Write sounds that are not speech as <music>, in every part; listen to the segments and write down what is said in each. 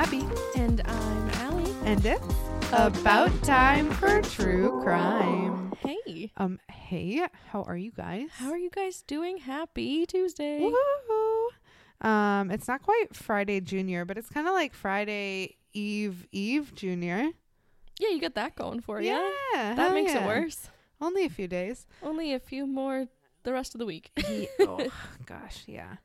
Abby. And I'm Allie. And it's about time for true crime. Hey, Um, hey, how are you guys? how are you guys doing? Happy Tuesday. Woohoo! Um, it's not quite Friday Junior, but it's kind of like Friday Eve Eve Junior. Yeah, you get that going for you. Yeah, That hell makes yeah. it worse. Only a few days. Only a few more the rest of the week. Ye- <laughs> oh gosh, yeah.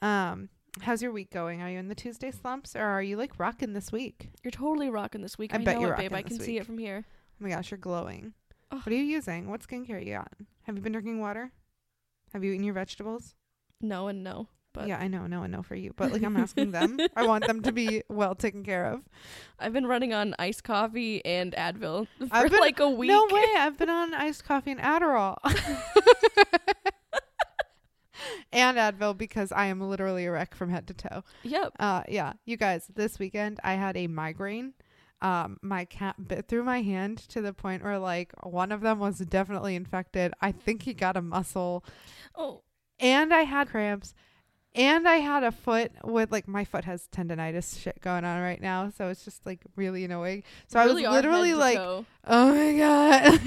Um, how's your week going? Are you in the Tuesday slumps, or are you like rocking this week? You're totally rocking this week. I I, bet know you're it, babe. I can this see it from here. Oh my gosh, you're glowing. Oh. What are you using? What skincare are you got? Have you been drinking water? Have you eaten your vegetables? No and no. But yeah, I know, no, and no for you, but like I'm asking them. <laughs> I want them to be well taken care of. I've been running on iced coffee and Advil for been- like a week. No way, <laughs> I've been on iced coffee and Adderall. <laughs> and Advil because I am literally a wreck from head to toe. Yep. Uh yeah, you guys, this weekend I had a migraine. Um my cat bit through my hand to the point where like one of them was definitely infected. I think he got a muscle Oh, and I had cramps and I had a foot with like my foot has tendonitis shit going on right now, so it's just like really annoying. So I was literally like, toe. "Oh my god."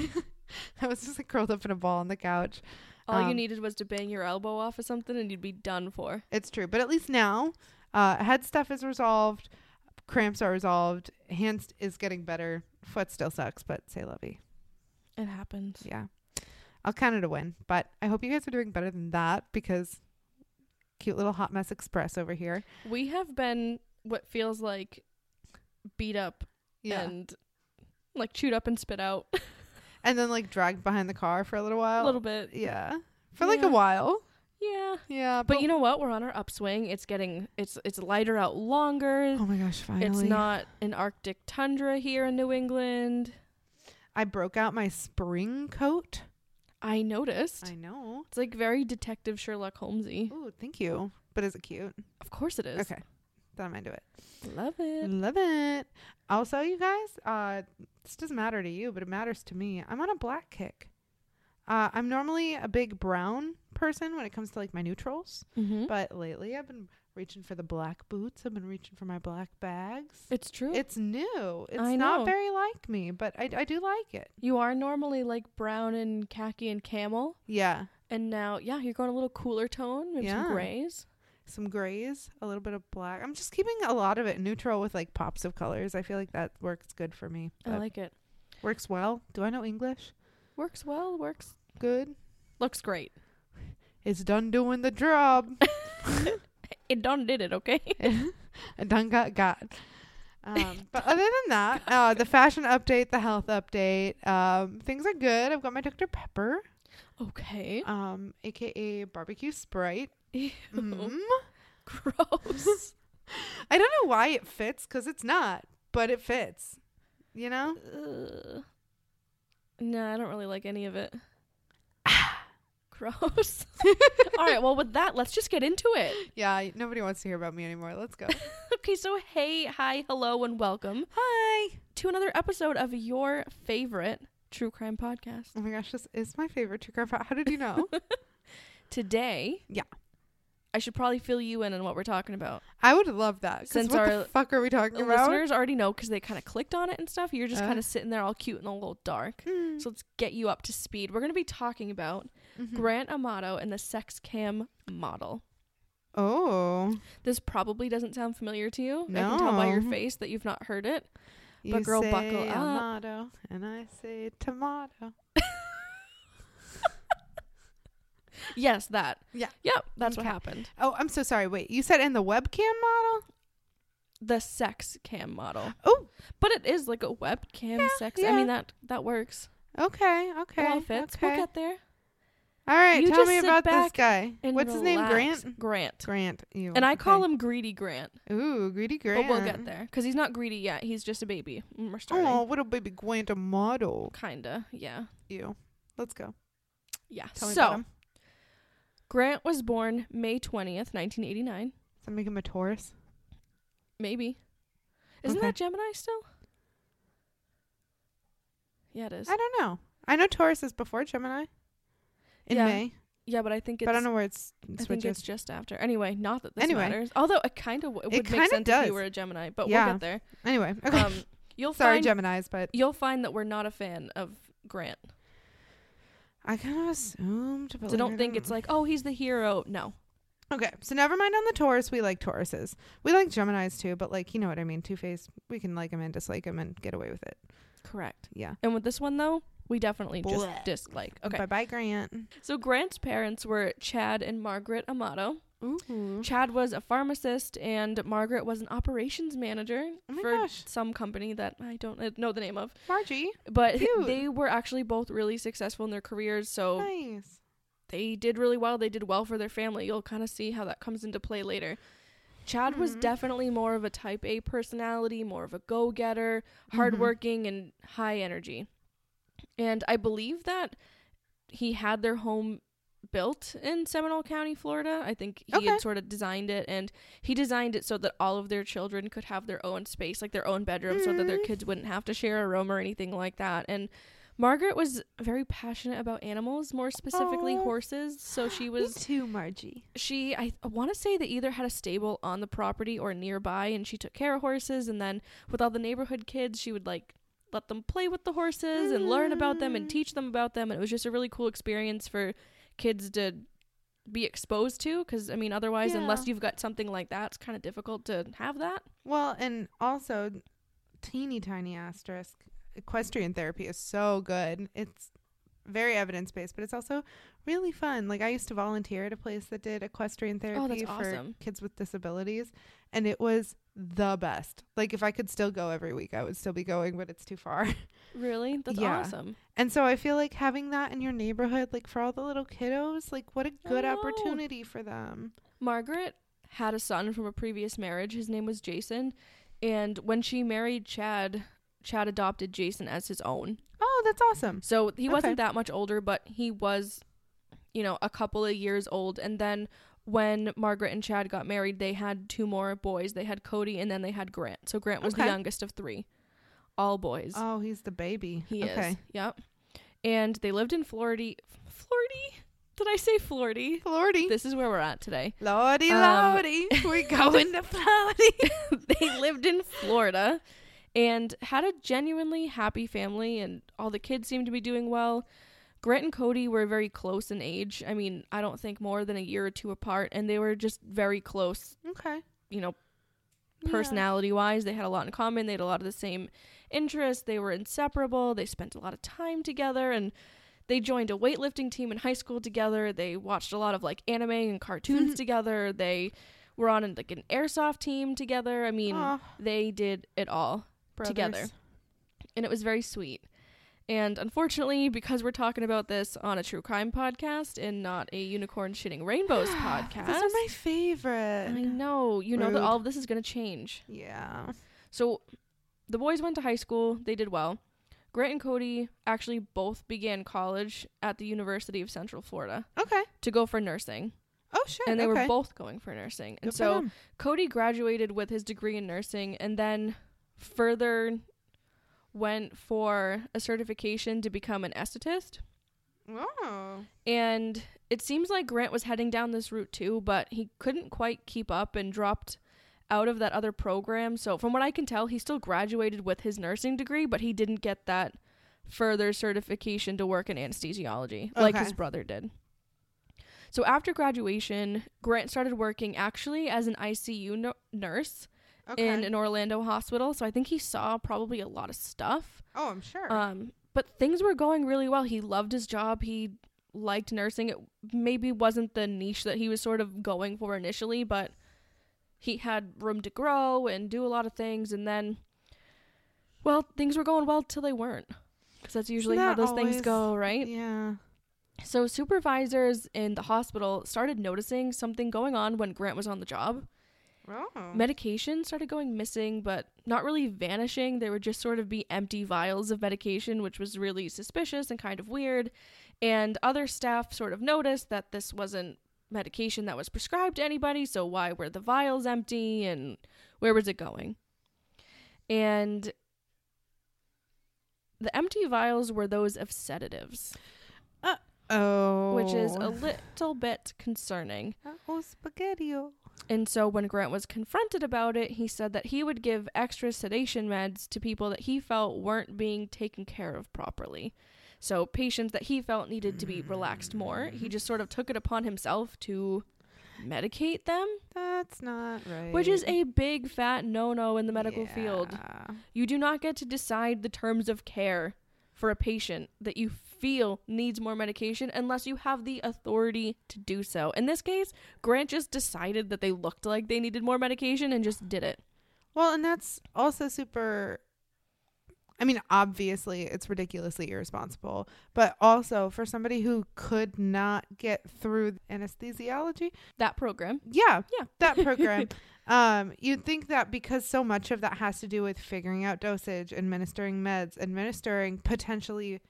<laughs> I was just like curled up in a ball on the couch. All you um, needed was to bang your elbow off of something and you'd be done for. It's true, but at least now uh head stuff is resolved, cramps are resolved, hands is getting better, foot still sucks, but say lovey. It happens. Yeah. I'll count it a win, but I hope you guys are doing better than that because cute little hot mess express over here. We have been what feels like beat up yeah. and like chewed up and spit out <laughs> and then like dragged behind the car for a little while. a little bit. yeah, for like a while. Yeah. Yeah, But you know what? We're on our upswing. It's getting it's it's lighter out longer. oh my gosh, finally! It's not an Arctic tundra here in New England. I broke out my spring coat. I noticed. I know. It's like very detective Sherlock Holmesy. Oh, thank you. But is it cute? Of course it is. Okay, then I'm into it. Love it. Love it. Also, you guys, uh, this doesn't matter to you, but it matters to me. I'm on a black kick. Uh, I'm normally a big brown person when it comes to like my neutrals, Mm-hmm. but lately I've been reaching for the black boots. I've been reaching for my black bags. It's true. It's new. It's I not know. very like me, but I, I do like it. you are normally like brown and khaki and camel. Yeah. And now, yeah, you're going a little cooler tone, maybe Yeah. some grays. Some grays, a little bit of black. I'm just keeping a lot of it neutral with like pops of colors. I feel like that works good for me. I like it. works well. Do I know English? Works well. Works. Good. Looks great. <laughs> It's done doing the job. <laughs> <laughs> It done did it. Okay. I done got got. Um, but other than that, uh, the fashion update, the health update, um, things are good. I've got my Dr. Pepper, okay. um, aka barbecue Sprite. Ew. Mm. <laughs> Gross. <laughs> I don't know why it fits, cause it's not, but it fits. You know? Ugh. No, I don't really like any of it. <sighs> Gross. <laughs> All right, well, with that, let's just get into it. Yeah. Nobody wants to hear about me anymore. Let's go. Okay, so hey, hi, hello, and welcome Hi. to another episode of your favorite true crime podcast. Oh my gosh, this is my favorite true crime. po- How did you know? Today, Yeah. I should probably fill you in on what we're talking about. I would love that. Since what our the fuck are we talking The about? listeners already know because they kind of clicked on it and stuff. You're just Uh. kind of sitting there all cute and a little dark. Hmm. So let's get you up to speed. We're going to be talking about Mhm. Grant Amato and the sex cam model. Oh. This probably doesn't sound familiar to you. No. I can tell by your face that you've not heard it. You But girl, say buckle up. Amato, and I say tomato. <laughs> Yes, that. Yeah. Yep, that's Okay. what happened. Oh, I'm so sorry. Wait, you said in the webcam model? The sex cam model. Oh, But it is like a webcam Yeah, sex. yeah. I mean that that works. okay, okay. it all fits. Okay. We'll get there. all right, You tell me about this guy. What's his name? Grant. Grant. Grant. You. And I call him Greedy Grant. Ooh, greedy Grant. But we'll get there because he's not greedy yet. He's just a baby. Mm, We're starting. Oh, what a baby Grant a model. Kinda, yeah, You. Let's go. yeah. Tell so. Grant was born May twentieth, nineteen eighty nine. Does that make him a Taurus? Maybe. Isn't Okay. that Gemini still? Yeah, it is. I don't know. I know Taurus is before Gemini. In Yeah. May. Yeah, but I think it's but I don't know where it's I think it's switches. just after. Anyway, not that this Anyway. matters. Although it kind of w- It would make sense if does. you were a Gemini, but Yeah. we'll get there. Anyway, okay. Um, you'll <laughs> Sorry, find Gemini's, but you'll find that we're not a fan of Grant. I kind of assumed. But So like, don't think it's like, oh, he's the hero. No. Okay, so never mind on the Taurus. We like Tauruses. We like Gemini's too, but like you know what I mean. Two Face. We can like him and dislike him and get away with it. Correct. Yeah. And with this one though, we definitely just dislike. Okay. Bye bye, Grant. So Grant's parents were Chad and Margaret Amato. Ooh. Chad was a pharmacist and Margaret was an operations manager Oh for gosh. some company that I don't know the name of. Margie. But Cute. they were actually both really successful in their careers, so Nice. they did really well. They did well for their family. You'll kind of see how that comes into play later. Chad was Mhm. definitely more of a type A personality, more of a go getter, Mhm. hardworking, and high energy. And I believe that he had their home built in Seminole County, Florida. I think he Okay. had sort of designed it, and he designed it so that all of their children could have their own space, like their own bedroom, so that their Mm. kids wouldn't have to share a room or anything like that. And Margaret was very passionate about animals, more specifically Aw. horses. So she <gasps> was too, Margie. she I want to say they either had a stable on the property or nearby and she took care of horses and then with all the neighborhood kids she would like let them play with the horses and learn about them and Mm. teach them about them and it was just a really cool experience for kids to be exposed to because i mean otherwise unless you've got something like that it's kind of difficult to have that Well, and also, teeny tiny asterisk. Equestrian therapy is so good. It's very evidence based, but it's also really fun. Like I used to volunteer at a place that did equestrian oh, therapy Oh, for awesome. kids with disabilities, and it was the best. Like if I could still go every week, I would still be going, but it's too far. really <laughs> that's Yeah. awesome And so I feel like having that in your neighborhood, like for all the little kiddos, like what a good opportunity for them. Margaret had a son from a previous marriage. His name was Jason. And when she married Chad, Chad adopted Jason as his own. Oh, that's awesome. So he Okay. wasn't that much older, but he was, you know, a couple of years old. And then when Margaret and Chad got married, they had two more boys. They had Cody and then they had Grant. So Grant was the youngest of three. All boys. Oh, he's the baby. he okay. is. Yep. And they lived in Florida. Florida? Did I say Florida? Flordy. This is where we're at today. Lordy, Um, lordy. we <laughs> going to Flordy. <laughs> they lived in Florida and had a genuinely happy family, and all the kids seemed to be doing well. Grant and Cody were very close in age. I mean, I don't think more than a year or two apart, and they were just very close, okay. you know, personality wise. They had a lot in common. They had a lot of the same interests. They were inseparable. They spent a lot of time together, and they joined a weightlifting team in high school together. They watched a lot of like anime and cartoons Mhm. together. They were on like an airsoft team together. I mean, Aw, they did it all together. brothers. and it was very sweet. And unfortunately, because we're talking about this on a true crime podcast and not a unicorn shitting rainbows podcast, <sighs> Those are my favorite. I know you know that all of this is going to change. Yeah. So the boys went to high school; they did well. Grant and Cody actually both began college at the University of Central Florida Okay. to go for nursing, Oh shit. and they okay. were both going for nursing. And Good so. Cody graduated with his degree in nursing and then further went for a certification to become an anesthetist. Oh. And it seems like Grant was heading down this route too, but he couldn't quite keep up and dropped out of that other program. So, from what I can tell, he still graduated with his nursing degree, but he didn't get that further certification to work in anesthesiology like his brother did. So, after graduation, Grant started working actually as an ICU no- nurse Okay. in an Orlando hospital. So, I think he saw probably a lot of stuff. oh, I'm sure. Um, but things were going really well. He loved his job. He liked nursing. It maybe wasn't the niche that he was sort of going for initially, but he had room to grow and do a lot of things. And then, well, things were going well till they weren't. Because that's usually how that those things go, right? yeah. So supervisors in the hospital started noticing something going on when Grant was on the job. Oh. Medication started going missing, but not really vanishing. There would just sort of be empty vials of medication, which was really suspicious and kind of weird. And other staff sort of noticed that this wasn't medication that was prescribed to anybody, so why were the vials empty and where was it going? And the empty vials were those of sedatives. Oh. which is a little bit concerning. Oh, spaghetti. And so when Grant was confronted about it, he said that he would give extra sedation meds to people that he felt weren't being taken care of properly. So patients that he felt needed to be relaxed more, he mm-hmm. just sort of took it upon himself to medicate them, That's not right. which is a big fat no-no in the medical field. You do not get to decide the terms of care for a patient that you feel needs more medication unless you have the authority to do so. In this case, Grant just decided that they looked like they needed more medication and just did it. Well, and that's also super. I mean, obviously, it's ridiculously irresponsible, but also for somebody who could not get through anesthesiology, That program. yeah, Yeah. that <laughs> program. um, you'd think that because so much of that has to do with figuring out dosage, administering meds, administering potentially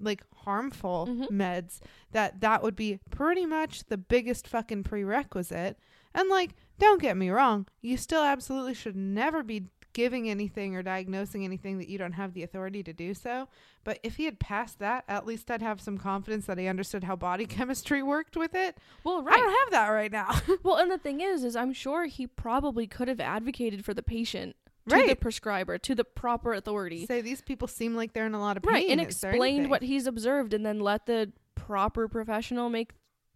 like harmful Mhm. meds, that that would be pretty much the biggest fucking prerequisite. And like, don't get me wrong, you still absolutely should never be giving anything or diagnosing anything that you don't have the authority to do so. But if he had passed that, at least I'd have some confidence that he understood how body <laughs> chemistry worked with it. Well, I don't have that right now. <laughs> well, and the thing is, is I'm sure he probably could have advocated for the patient to the prescriber, to the proper authority. Say these people seem like they're in a lot of pain. Right, and Is explained what he's observed and then let the proper professional make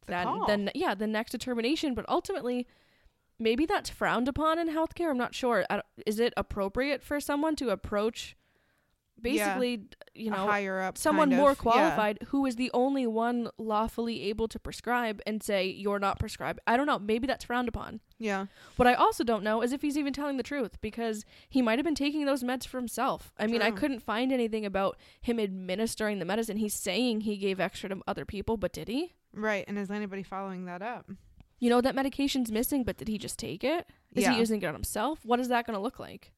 The that call. then yeah, the next determination, but ultimately maybe that's frowned upon in healthcare. I'm not sure. Is it appropriate for someone to approach basically, you know, higher up, someone more of- yeah. qualified who is the only one lawfully able to prescribe and say you're not prescribed. I don't know. Maybe that's frowned upon. Yeah. What I also don't know is if he's even telling the truth because he might have been taking those meds for himself. I mean, I couldn't find anything about him administering the medicine. He's saying he gave extra to other people, but did he? Right. And is anybody following that up? You know that medication's missing, but did he just take it? Is yeah. he using it on himself? What is that going to look like?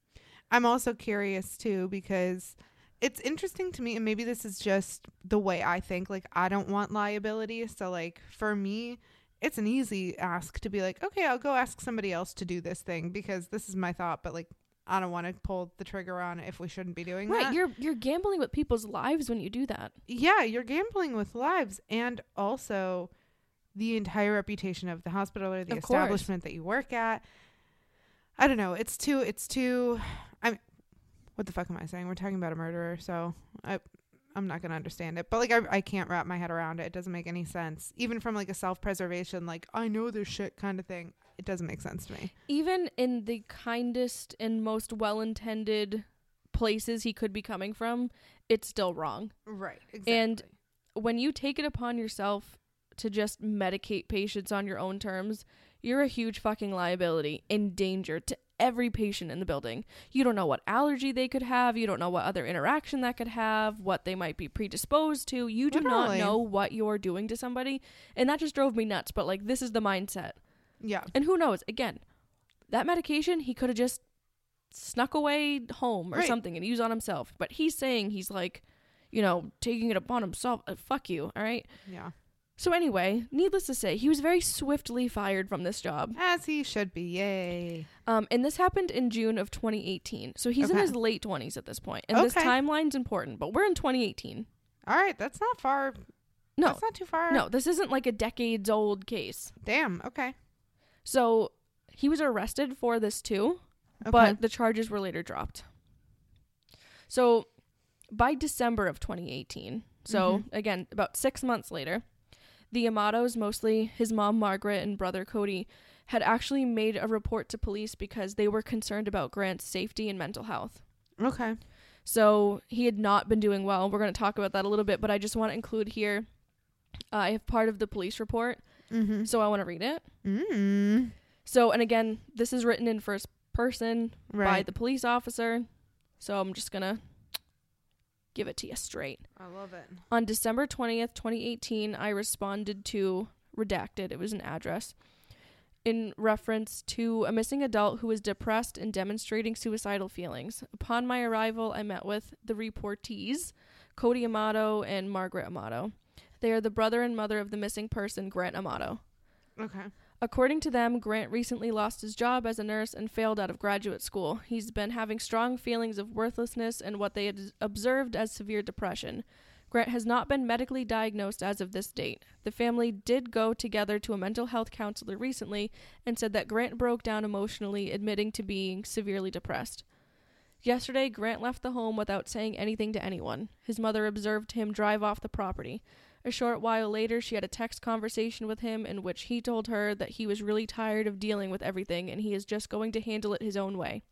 I'm also curious too because it's interesting to me and maybe this is just the way I think like I don't want liability so like for me it's an easy ask to be like okay I'll go ask somebody else to do this thing because this is my thought but like I don't want to pull the trigger on it if we shouldn't be doing Right, that. you're you're gambling with people's lives when you do that. yeah, you're gambling with lives and also the entire reputation of the hospital or the Of course. establishment that you work at. I don't know. It's too. It's too. What the fuck am I saying? We're talking about a murderer, so I. I'm not gonna understand it, but like I, I can't wrap my head around it. It doesn't make any sense, even from like a self-preservation, like I know this shit kind of thing. It doesn't make sense to me. Even in the kindest and most well-intended places he could be coming from, it's still wrong. Right. Exactly. And- when you take it upon yourself to just medicate patients on your own terms, you're a huge fucking liability and danger to every patient in the building. You don't know what allergy they could have, you don't know what other interaction that could have, what they might be predisposed to. You do not know what you're doing to somebody, and that just drove me nuts, but like this is the mindset. yeah, And who knows, again, that medication he could have just snuck away home or Right. something and used on himself. But he's saying he's like, you know, taking it upon himself. Uh, fuck you, all right? yeah. So anyway, needless to say, he was very swiftly fired from this job. As he should be. Yay. Um, and this happened in June of 2018. So he's in Okay. his late 20s at this point. And this Okay. timeline's important, but we're in 2018. All right, that's not far. No, that's not too far. no, this isn't like a decades old case. Damn. Okay. So he was arrested for this too. Okay. but the charges were later dropped. So by December of 2018, so Mhm. again, about six months later, the Amatos, mostly his mom Margaret and brother Cody, had actually made a report to police because they were concerned about Grant's safety and mental health. okay. So he had not been doing well. We're going to talk about that a little bit, but I just want to include here. Uh, I have part of the police report, Mm-hmm. so I want to read it. Mm. So, and again, this is written in first person, by the police officer. So I'm just gonna give it to you straight. I love it. On December 20th, 2018, I responded to redacted. It was an address in reference to a missing adult who was depressed and demonstrating suicidal feelings. Upon my arrival, I met with the reportees, Cody Amato and Margaret Amato. They are the brother and mother of the missing person, Grant Amato. Okay. According to them, Grant recently lost his job as a nurse and failed out of graduate school. He's been having strong feelings of worthlessness and what they had observed as severe depression. Grant has not been medically diagnosed as of this date. The family did go together to a mental health counselor recently and said that Grant broke down emotionally, admitting to being severely depressed. Yesterday, Grant left the home without saying anything to anyone. His mother observed him drive off the property. A short while later, she had a text conversation with him in which he told her that he was really tired of dealing with everything and he is just going to handle it his own way.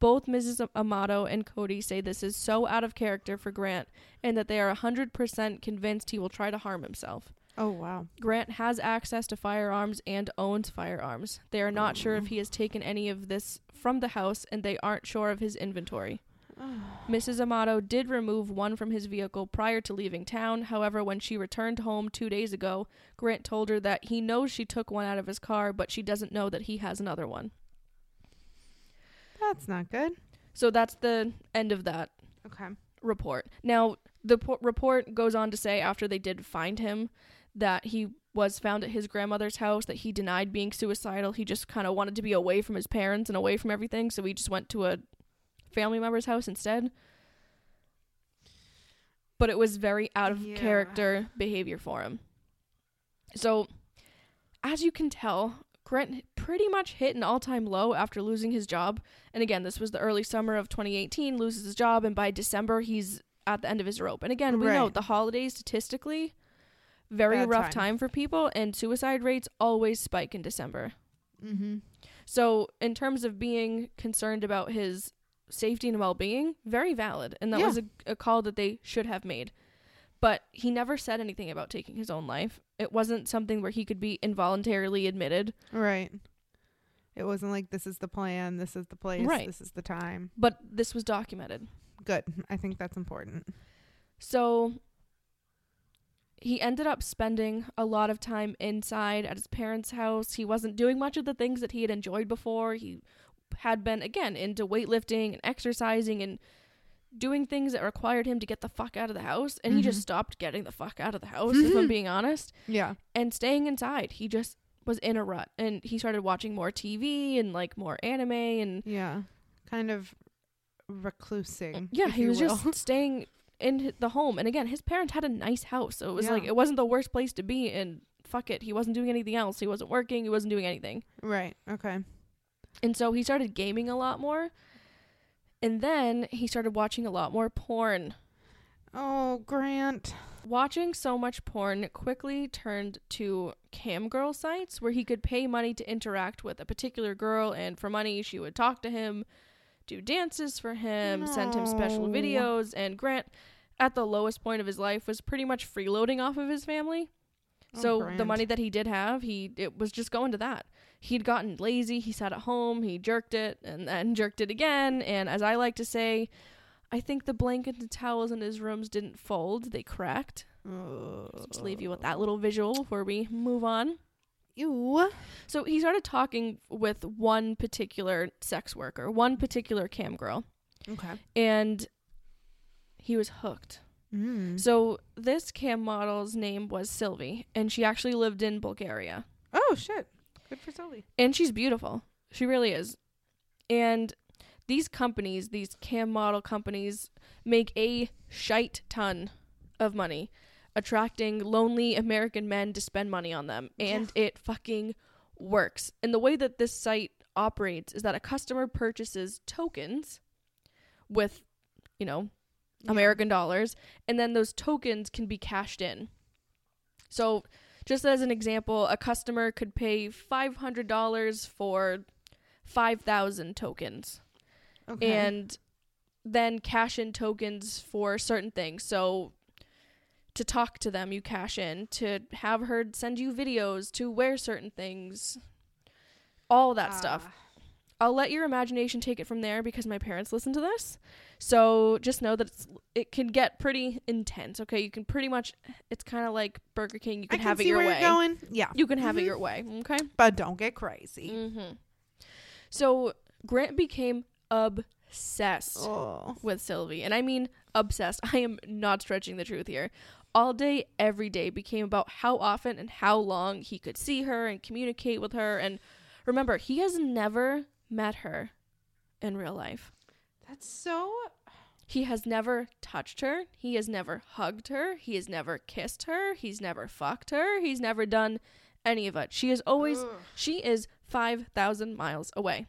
Both Mrs. Amato and Cody say this is so out of character for Grant and that they are 100% convinced he will try to harm himself. Oh wow. Grant has access to firearms and owns firearms. They are not sure if he has taken any of this from the house and they aren't sure of his inventory. <sighs> Mrs. Amato did remove one from his vehicle prior to leaving town. However, when she returned home two days ago, Grant told her that he knows she took one out of his car, but she doesn't know that he has another one. That's not good. So that's the end of that Okay. report. Now, the po- report goes on to say after they did find him that he was found at his grandmother's house, that he denied being suicidal. He just kind of wanted to be away from his parents and away from everything, so he just went to a family member's house instead. But it was very out of Yeah. character behavior for him. So, as you can tell, Grant pretty much hit an all time low after losing his job. And again, this was the early summer of 2018, loses his job, and by December, he's at the end of his rope. And again, we know the holidays statistically, very Bad rough time. time for people, and suicide rates always spike in December. Mm-hmm. So, in terms of being concerned about his safety and well being, very valid. And that Yeah. was a, a call that they should have made. But he never said anything about taking his own life. It wasn't something where he could be involuntarily admitted. Right. It wasn't like this is the plan, this is the place, Right. this is the time. But this was documented. Good. I think that's important. So he ended up spending a lot of time inside at his parents' house. He wasn't doing much of the things that he had enjoyed before. He had been, again, into weightlifting and exercising and doing things that required him to get the fuck out of the house. And he just Mhm. stopped getting the fuck out of the house, if I'm being honest, Yeah. and staying inside. He just was in a rut. And he started watching more TV and like more anime and Yeah. Kind of reclusing. Yeah, he was will. just <laughs> staying in the home. And again, his parents had a nice house. So it was like, it wasn't the worst place to be. And fuck it, he wasn't doing anything else. He wasn't working. He wasn't doing anything. right. Okay. And so he started gaming a lot more. And then he started watching a lot more porn. Oh, Grant. Watching so much porn quickly turned to cam girl sites where he could pay money to interact with a particular girl, and for money, she would talk to him, do dances for him, send him special videos. And Grant, at the lowest point of his life, was pretty much freeloading off of his family. Oh, So the money that he did have, he it was just going to that. He'd gotten lazy. He sat at home. He jerked it and then jerked it again. And as I like to say, I think the blankets and towels in his rooms didn't fold; they cracked. So just leave you with that little visual before we move on. You. So he started talking with one particular sex worker, one particular cam girl, Okay. and he was hooked. Mm. So this cam model's name was Sylvie, and she actually lived in Bulgaria. Oh shit. Good for Sylvie. And she's beautiful. She really is. And these companies, these cam model companies, make a shite ton of money attracting lonely American men to spend money on them. And it fucking works. And the way that this site operates is that a customer purchases tokens with, you know, Yeah. American dollars, and then those tokens can be cashed in. So, just as an example, a customer could pay $500 for 5,000 tokens Okay. and then cash in tokens for certain things. So, to talk to them, you cash in. To have her send you videos, to wear certain things, all that stuff. Ah. I'll let your imagination take it from there because my parents listen to this. So just know that it's it can get pretty intense. Okay, you can pretty much it's kind of like Burger King. You can can have it your way. you're going. Yeah. You can have it Mhm. your way. Okay. But don't get crazy. Mm-hmm. So Grant became obsessed Oh. with Sylvie, and I mean obsessed. <laughs> I am not stretching the truth here. All day, every day became about how often and how long he could see her and communicate with her. And remember, he has never met her in real life. That's so He has never touched her. He has never hugged her. He has never kissed her. He's never fucked her. He's never done any of it. She is always Ugh. she is 5,000 miles away.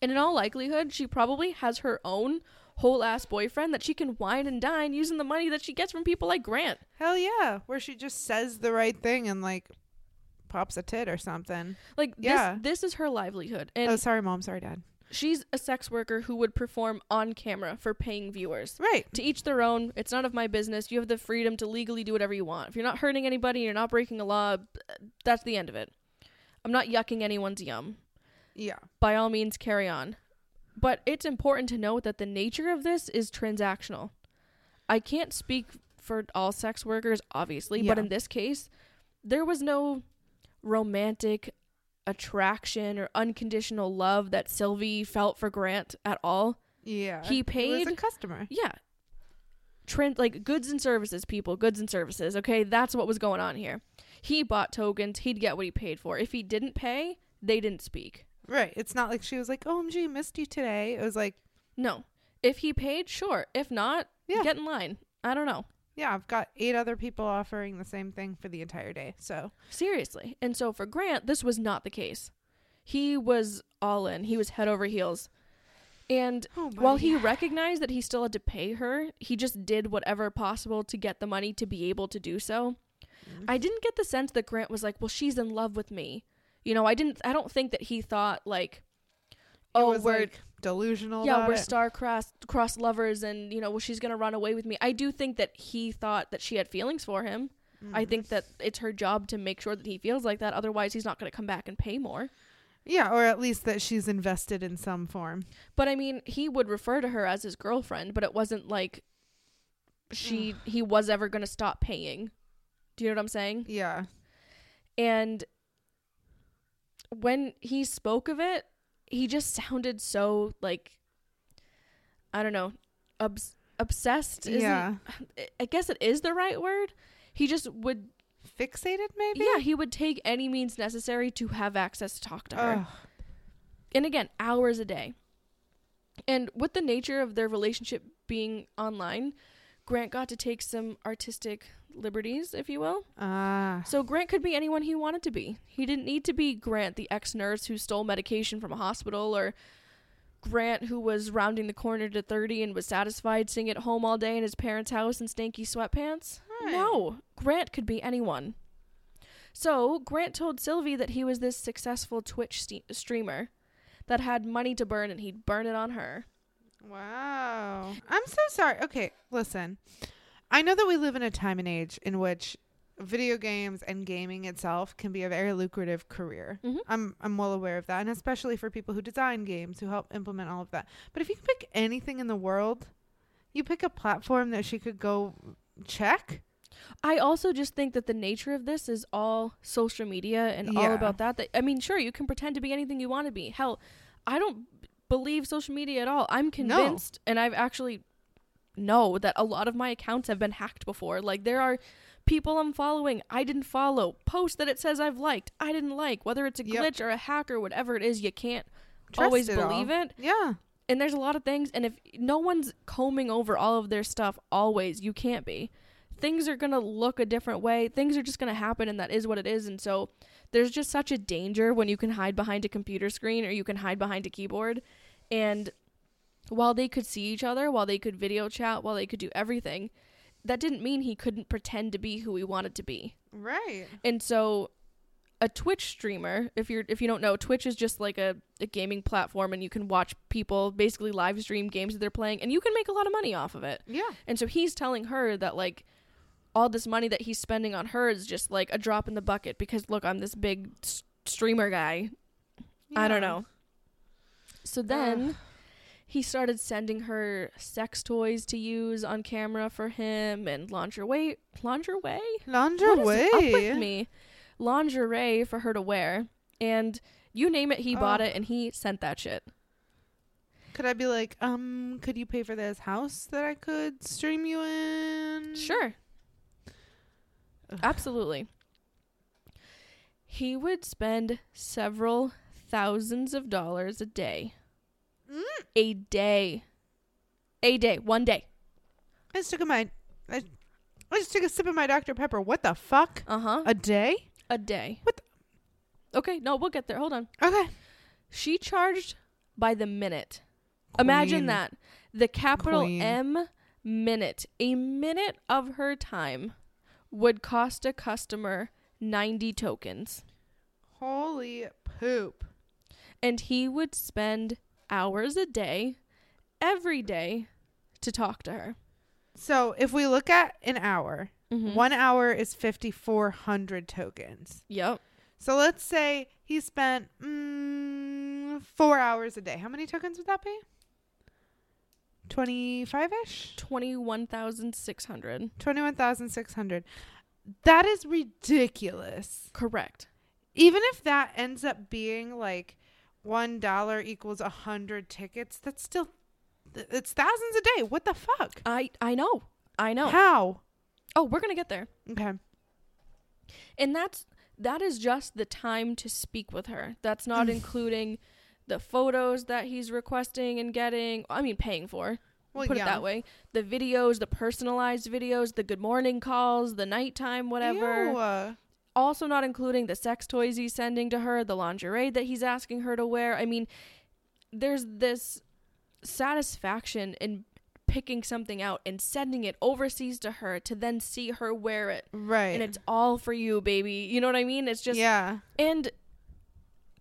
And in all likelihood, she probably has her own whole ass boyfriend that she can wine and dine using the money that she gets from people like Grant. Hell yeah, where she just says the right thing and like pops a tit or something. Like Yeah. this this is her livelihood. Oh, and oh, sorry, mom. Sorry, dad. She's a sex worker who would perform on camera for paying viewers. Right. To each their own. It's none of my business. You have the freedom to legally do whatever you want. If you're not hurting anybody, you're not breaking a law, that's the end of it. I'm not yucking anyone's yum. Yeah. By all means, carry on. But it's important to note that the nature of this is transactional. I can't speak for all sex workers, obviously, but in this case, there was no romantic attraction or unconditional love that Sylvie felt for Grant at all. Yeah. He paid. He was a customer. Yeah. Trend like goods and services, people, goods and services. Okay, that's what was going on here. He bought tokens, he'd get what he paid for. If he didn't pay, they didn't speak. Right. It's not like she was like, oh, "OMG, missed you today." It was like, No. If he paid, sure. If not, Yeah. get in line. I don't know. "Yeah, I've got eight other people offering the same thing for the entire day." So, Seriously. And so for Grant, this was not the case. He was all in. He was head over heels. And oh, while he recognized that he still had to pay her, he just did whatever possible to get the money to be able to do so. I mm-hmm. didn't get the sense that Grant was like, "Well, she's in love with me." You know, I didn't I don't think that he thought like oh, we're like delusional. yeah, we're it. star-crossed cross lovers and, you know, well she's going to run away with me. I do think that he thought that she had feelings for him. I Mm. think that it's her job to make sure that he feels like that otherwise he's not going to come back and pay more. Yeah, or at least that she's invested in some form. But I mean, he would refer to her as his girlfriend, but it wasn't like she <sighs> he was ever going to stop paying. Do you know what I'm saying? Yeah. And when he spoke of it, he just sounded so like I don't know, obs- obsessed. yeah. I guess it is the right word. He just would, Fixated, maybe. yeah, he would take any means necessary to have access to talk to her. Ugh. and again, hours a day. And with the nature of their relationship being online, Grant got to take some artistic liberties, if you will. Ah. So Grant could be anyone he wanted to be. He didn't need to be Grant, the ex nurse who stole medication from a hospital, or Grant who was rounding the corner to 30 and was satisfied sitting at home all day in his parents' house in stanky sweatpants. Right. No, Grant could be anyone. So Grant told Sylvie that he was this successful Twitch ste- streamer that had money to burn and he'd burn it on her. Wow. I'm so sorry. Okay, listen. I know that we live in a time and age in which video games and gaming itself can be a very lucrative career. Mhm. I'm I'm well aware of that, and especially for people who design games, who help implement all of that. But if you could pick anything in the world, you pick a platform that she could go check. I also just think that the nature of this is all social media and all about that. That I mean, sure, you can pretend to be anything you want to be. Hell, I don't believe social media at all. I'm convinced, and I've actually know that a lot of my accounts have been hacked before. Like there are people I'm following I didn't follow, posts that it says I've liked I didn't like. Whether it's a Yep. glitch or a hack or whatever it is, you can't Trust always it all. believe it. Yeah. And there's a lot of things, and if no one's combing over all of their stuff always, you can't be. Things are gonna look a different way. Things are just gonna happen, and that is what it is. And so there's just such a danger when you can hide behind a computer screen or you can hide behind a keyboard. And while they could see each other, while they could video chat, while they could do everything, that didn't mean he couldn't pretend to be who he wanted to be. Right. And so a Twitch streamer, if you're if you don't know, Twitch is just like a, a gaming platform and you can watch people basically live stream games that they're playing and you can make a lot of money off of it. Yeah. And so he's telling her that like all this money that he's spending on her is just like a drop in the bucket because look, I'm this big s- streamer guy. I don't know. So then he started sending her sex toys to use on camera for him and lingerie lingerie Lingerie. up with me? Lingerie for her to wear, and you name it, he bought Oh. it, and he sent that shit. Could I be like, um, could you pay for this house that I could stream you in? Sure, Ugh. absolutely. He would spend several thousands of dollars a day. Mm. A day. A day, one day. I just took a my, I, I just took a sip of my Dr Pepper. What the fuck? Uh huh. A day? A day. What Okay, no, we'll get there. Hold on. Okay. She charged by the minute. Imagine that. The capital Queen. M minute. A minute of her time would cost a customer 90 tokens. Holy poop. And he would spend hours a day, every day, to talk to her. So if we look at an hour, Mhm. one hour is 5,400 tokens. Yep. So let's say he spent mm, four hours a day. How many tokens would that be? 25 ish? 21,600. 21,600. That is ridiculous. Correct. Even if that ends up being like $1 equals a 100 tickets, that's still, th- it's thousands a day. What the fuck? I I know. I know. How? Oh, we're going to get there. Okay. And that's that is just the time to speak with her. That's not <sighs> including the photos that he's requesting and getting. I mean, paying for. Well, put yeah. it that way. The videos, the personalized videos, the good morning calls, the nighttime whatever. Ew, Also not including the sex toys he's sending to her, the lingerie that he's asking her to wear. I mean, there's this satisfaction in picking something out and sending it overseas to her to then see her wear it. right. And it's all for you, baby. You know what I mean? It's just yeah. and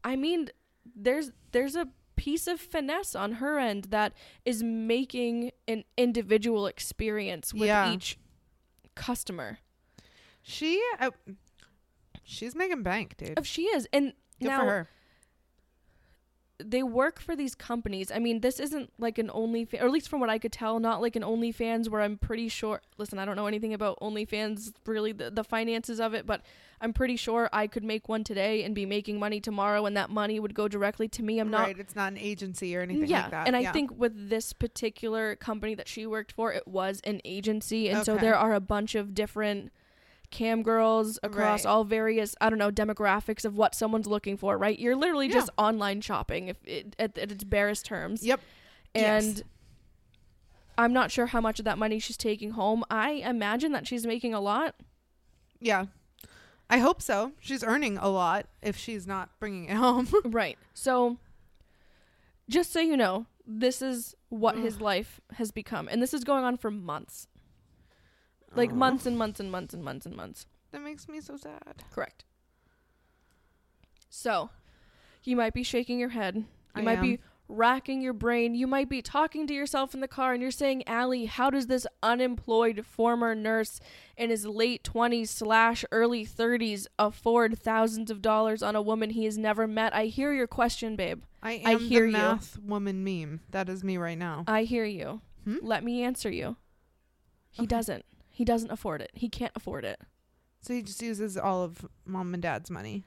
I mean, there's there's a piece of finesse on her end that is making an individual experience with Yeah. each customer. She, uh, she's making bank, dude. If she is, and Good now for her. They work for these companies. I mean, this isn't like an OnlyFans, or at least from what I could tell, not like an OnlyFans where I'm pretty sure. Listen, I don't know anything about OnlyFans, really the, the finances of it, but I'm pretty sure I could make one today and be making money tomorrow, and that money would go directly to me. I'm not right. It's not an agency or anything yeah, like that. and I think with this particular company that she worked for, it was an agency, and so there are a bunch of different cam girls across Right. all various I don't know demographics of what someone's looking for. Right? You're literally Yeah. just online shopping, if it, at, at its barest terms. Yep. And Yes. I'm not sure how much of that money she's taking home. I imagine that she's making a lot. Yeah. I hope so. She's earning a lot if she's not bringing it <laughs> home. <laughs> right. So, just so you know, this is what his life has become, and this is going on for months. Like Aw. months and months and months and months and months. That makes me so sad. Correct. So, you might be shaking your head. You I might am. be racking your brain. You might be talking to yourself in the car and you're saying, Allie, how does this unemployed former nurse in his late 20s slash early 30s afford thousands of dollars on a woman he has never met? I hear your question, babe. I I am hear the you. math woman meme. That is me right now. I hear you. Hmm? Let me answer you. He Okay. doesn't. He doesn't afford it. He can't afford it. So he just uses all of mom and dad's money.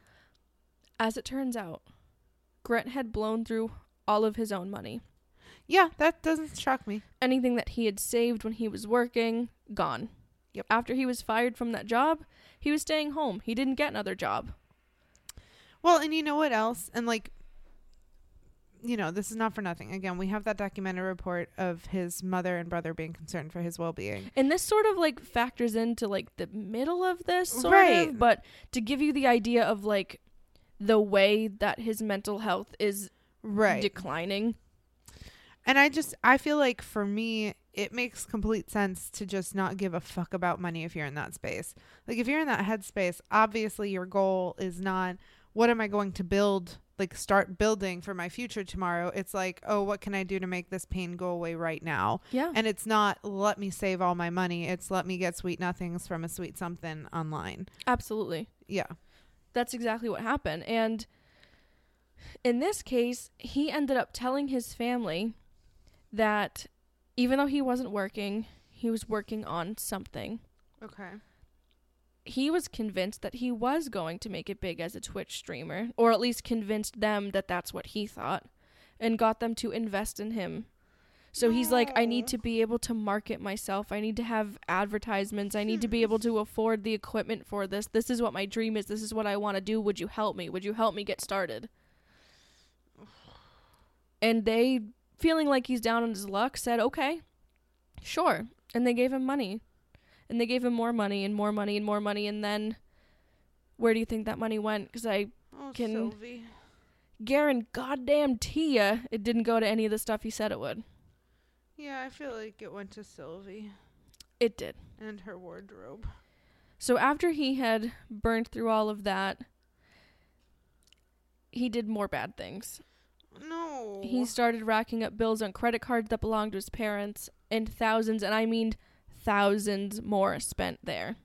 As it turns out, Grant had blown through all of his own money. Yeah, that doesn't shock me. Anything that he had saved when he was working, gone. Yep. After he was fired from that job, he was staying home. He didn't get another job. Well, and you know what else? And like, you know, this is not for nothing. Again, we have that documentary report of his mother and brother being concerned for his well-being. And this sort of like factors into like the middle of this sort Right. of, but to give you the idea of like the way that his mental health is Right. declining. And I just I feel like for me it makes complete sense to just not give a fuck about money if you're in that space. Like if you're in that headspace, obviously your goal is not what am I going to build like start building for my future tomorrow. It's like, oh, what can I do to make this pain go away right now? Yeah. And it's not let me save all my money. It's let me get sweet nothings from a sweet something online. Absolutely. Yeah. That's exactly what happened. And in this case, he ended up telling his family that even though he wasn't working, he was working on something. Okay. He was convinced that he was going to make it big as a Twitch streamer, or at least convinced them that that's what he thought, and got them to invest in him. So he's like, I need to be able to market myself. I need to have advertisements. I need to be able to <laughs> afford the equipment for this. This is what my dream is. This is what I want to do. Would you help me? Would you help me get started? And they, feeling like he's down on his luck, said, okay, Sure. And they gave him money. And they gave him more money and more money and more money. And then where do you think that money went? Because I Oh, Can- Sylvie. guarantee goddamn Tia it didn't go to any of the stuff he said it would. Yeah, I feel like it went to Sylvie It did. and her wardrobe. So after he had burned through all of that, he did more bad things. No. He started racking up bills on credit cards that belonged to his parents, and thousands, and I mean thousands more spent there.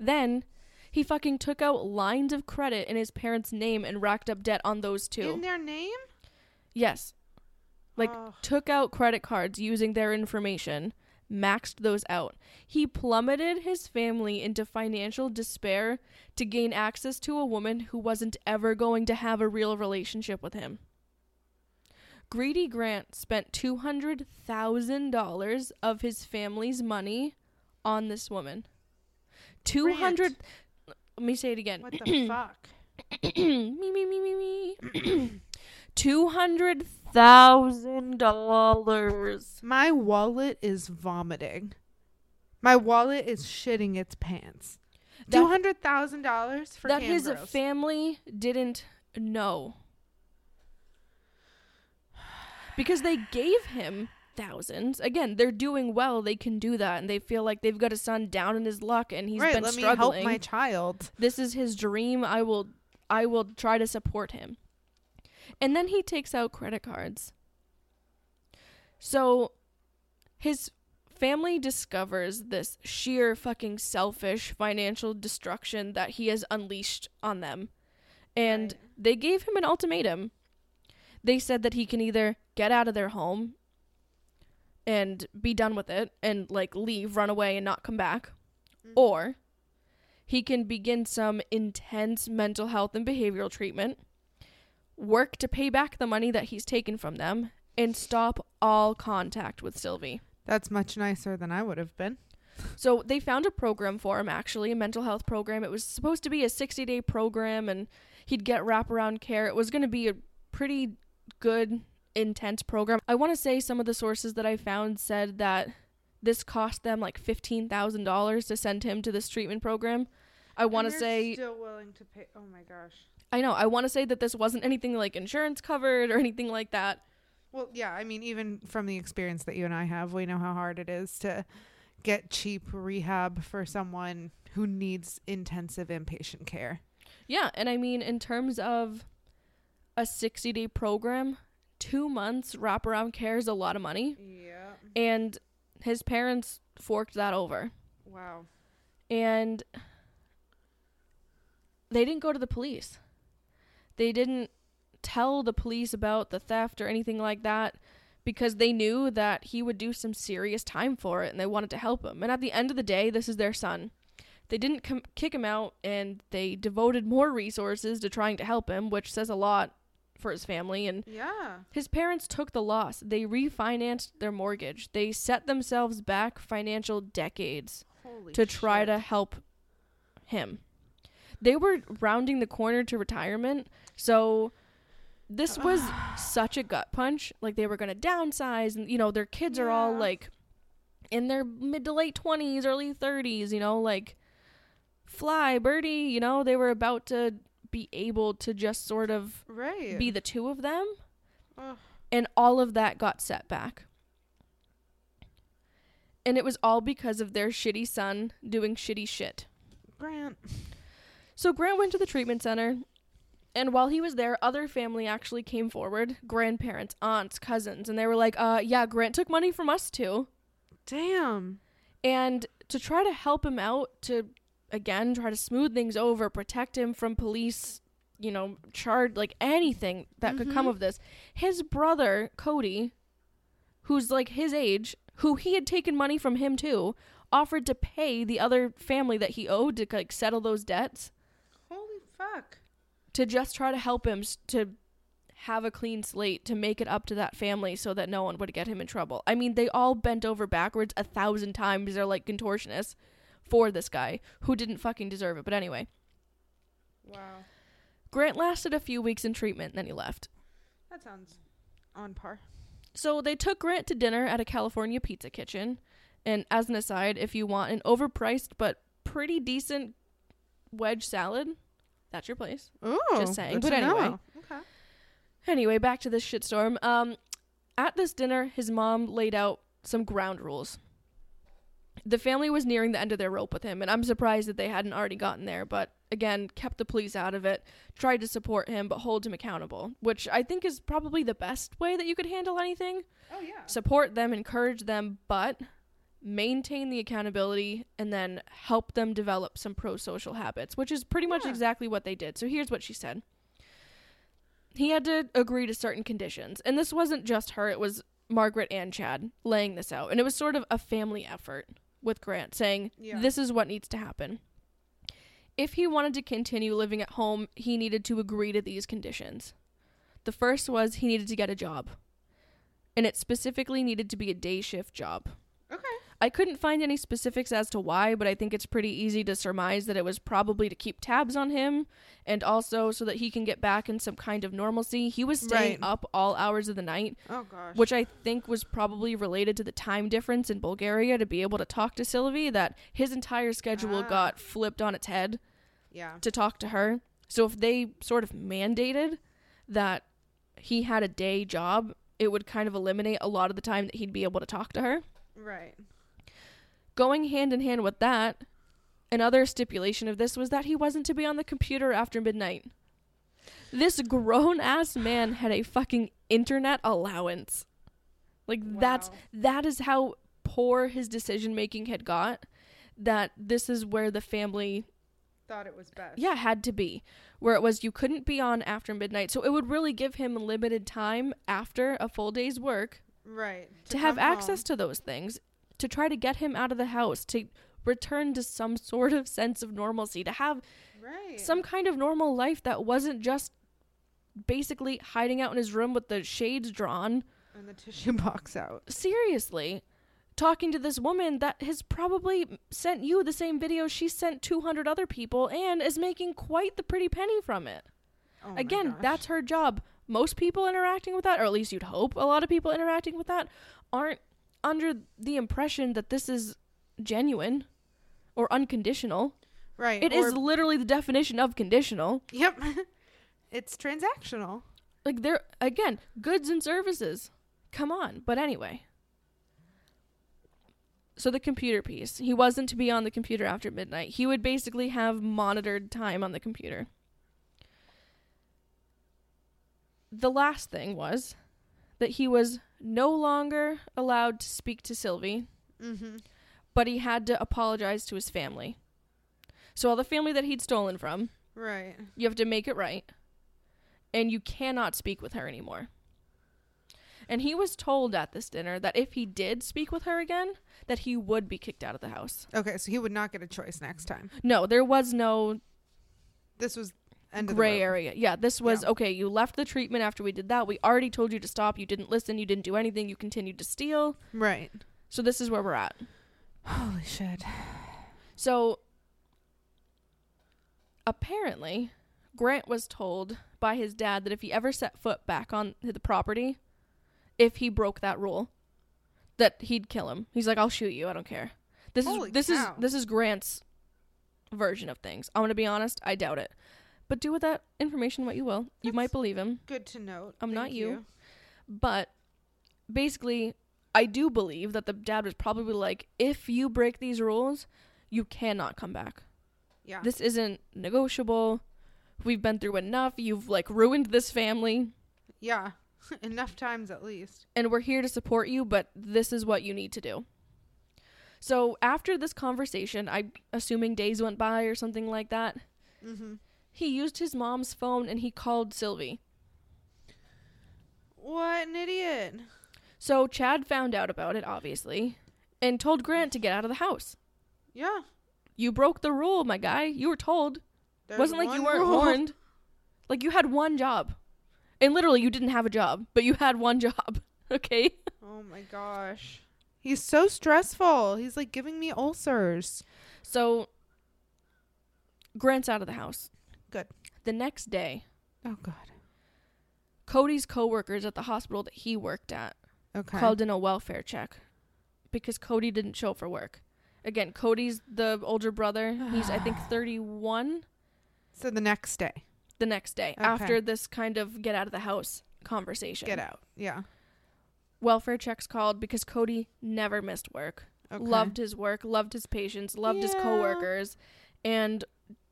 Then he fucking took out lines of credit in his parents' name and racked up debt on those two. in their name. yes. Like, Ugh. took out credit cards using their information, maxed those out. He plummeted his family into financial despair to gain access to a woman who wasn't ever going to have a real relationship with him. Greedy Grant spent $200,000 of his family's money on this woman. 200 Let me say it again. what the <clears throat> fuck? me me me me me. <clears throat> Two hundred thousand dollars. My wallet is vomiting. My wallet is shitting its pants. Two hundred thousand dollars for That his family didn't know. Because they gave him thousands. Again, they're doing well. They can do that, and they feel like they've got a son down in his luck, and he's right, been let me struggling. help my child. this is his dream. I will, I will try to support him. And then he takes out credit cards. So, his family discovers this sheer fucking selfish financial destruction that he has unleashed on them. And Right. they gave him an ultimatum. They said that he can either get out of their home and be done with it and like leave, run away and not come back, mm-hmm. or he can begin some intense mental health and behavioral treatment, work to pay back the money that he's taken from them, and stop all contact with Sylvie. That's much nicer than I would have been. So they found a program for him, actually, a mental health program. It was supposed to be a 60 day program and he'd get wraparound care. It was going to be a pretty good, intense program. I want to say some of the sources that I found said that this cost them like $15,000 to send him to this treatment program. I want to say still willing to pay. Oh my gosh. I know. I want to say that this wasn't anything like insurance covered or anything like that. Well, yeah. I mean, even from the experience that you and I have, we know how hard it is to get cheap rehab for someone who needs intensive inpatient care. Yeah, and I mean in terms of a 60 day program, two months wraparound care is a lot of money, Yeah. and his parents forked that over, Wow. and they didn't go to the police. They didn't tell the police about the theft or anything like that because they knew that he would do some serious time for it and they wanted to help him. And at the end of the day, this is their son. They didn't com- kick him out and they devoted more resources to trying to help him, which says a lot for his family. And Yeah. his parents took the loss. They refinanced their mortgage. They set themselves back financial decades Holy to try shit. to help him. They were rounding the corner to retirement, so this <sighs> was such a gut punch. Like they were going to downsize, and you know their kids are all like in their mid to late twenties, early thirties. You know, like fly birdie. You know, they were about to be able to just sort of right. be the two of them Ugh. and all of that got set back. And it was all because of their shitty son doing shitty shit. Grant. So Grant went to the treatment center, and while he was there, other family actually came forward grandparents, aunts, cousins and they were like, uh, yeah, Grant took money from us too. Damn. And to try to help him out, to again try to smooth things over, protect him from police, you know, charge like anything that could come Mhm. of this, his brother, Cody, who's like his age, who he had taken money from him too, offered to pay the other family that he owed to like settle those debts Holy fuck. to just try to help him to have a clean slate to make it up to that family so that no one would get him in trouble. I mean, they all bent over backwards a thousand times. They're like contortionists for this guy who didn't fucking deserve it. But anyway, Wow. Grant lasted a few weeks in treatment, then he left. That sounds on par. So they took Grant to dinner at a California pizza kitchen. And as an aside, if you want an overpriced but pretty decent wedge salad, that's your place. Ooh, Just saying. But anyway. know. Okay. Anyway, back to this shitstorm. Um, at this dinner, his mom laid out some ground rules. The family was nearing the end of their rope with him, and I'm surprised that they hadn't already gotten there, but again, kept the police out of it, tried to support him, but hold him accountable, which I think is probably the best way that you could handle anything. Oh yeah. Support them, encourage them, but maintain the accountability and then help them develop some pro social habits, which is pretty much Yeah. exactly what they did. So here's what she said He had to agree to certain conditions. And this wasn't just her, it was Margaret and Chad laying this out. And it was sort of a family effort with Grant saying, Yeah. This is what needs to happen. If he wanted to continue living at home, he needed to agree to these conditions. The first was he needed to get a job, and it specifically needed to be a day shift job. I couldn't find any specifics as to why, but I think it's pretty easy to surmise that it was probably to keep tabs on him and also so that he can get back in some kind of normalcy. He was staying Right. up all hours of the night, Oh gosh. which I think was probably related to the time difference in Bulgaria to be able to talk to Sylvie, that his entire schedule Ah. got flipped on its head yeah. to talk to her. So if they sort of mandated that he had a day job, it would kind of eliminate a lot of the time that he'd be able to talk to her. Right. Going hand in hand with that, another stipulation of this was that he wasn't to be on the computer after midnight. This grown ass man had a fucking internet allowance. Like that's Wow. that is how poor his decision making had got that this is where the family Thought it was best. yeah had to be where it was you couldn't be on after midnight so it would really give him limited time after a full day's work Right. to, have access home. to those things to try to get him out of the house to return to some <laughs> sort of sense of normalcy to have Right. some kind of normal life that wasn't just basically hiding out in his room with the shades drawn and the tissue <laughs> box out. seriously talking to this woman that has probably sent you the same video she sent 200 other people and is making quite the pretty penny from it Oh Again, that's her job. Most people interacting with that, or at least you'd hope a lot of people interacting with that, aren't under the impression that this is genuine or unconditional. right. It is literally the definition of conditional. Yep. <laughs> it's transactional. Like, they're, again, goods and services. Come on. But anyway. So, the computer piece. He wasn't to be on the computer after midnight. He would basically have monitored time on the computer. The last thing was that he was no longer allowed to speak to Sylvie, Mm-hmm. but he had to apologize to his family. So, all the family that he'd stolen from, Right. you have to make it right, and you cannot speak with her anymore. And he was told at this dinner that if he did speak with her again, that he would be kicked out of the house. Okay, so he would not get a choice next time. No, there was no This was end gray of the road. area. Yeah, this was Yeah. okay, you left the treatment after we did that. We already told you to stop. You didn't listen. You didn't do anything. You continued to steal. Right. So this is where we're at. Holy shit. So apparently, Grant was told by his dad that if he ever set foot back on the property, if he broke that rule, that he'd kill him. He's like, "I'll shoot you. I don't care." This Holy is this cow. is this is Grant's version of things. I'm gonna be honest. I doubt it, but do with that information what you will. You might believe him, Good to note. I'm not Thank you. but basically, I do believe that the dad was probably like, "If you break these rules, you cannot come back." Yeah. this isn't negotiable. We've been through enough. You've like ruined this family yeah. <laughs> Enough times at least. and we're here to support you, but this is what you need to do. So after this conversation, I assuming days went by or something like that, Mm-hmm. He used his mom's phone and he called Sylvie. What an idiot. So Chad found out about it obviously and told Grant to get out of the house. Yeah. You broke the rule, my guy. You were told. There's Wasn't like you weren't rule. <laughs> warned. Like you had one job. And literally you didn't have a job, but you had one job. <laughs> Okay? Oh my gosh. He's so stressful. He's like giving me ulcers. So Grant's out of the house. The next day, Oh god. Cody's coworkers at the hospital that he worked at Okay. called in a welfare check because Cody didn't show up for work. Again, Cody's the older brother. He's I think <sighs> 31 so the next day, the next day Okay. after this kind of get out of the house conversation. get out. Yeah. Welfare checks called because Cody never missed work. Okay. Loved his work, loved his patients, loved his Yeah. coworkers, and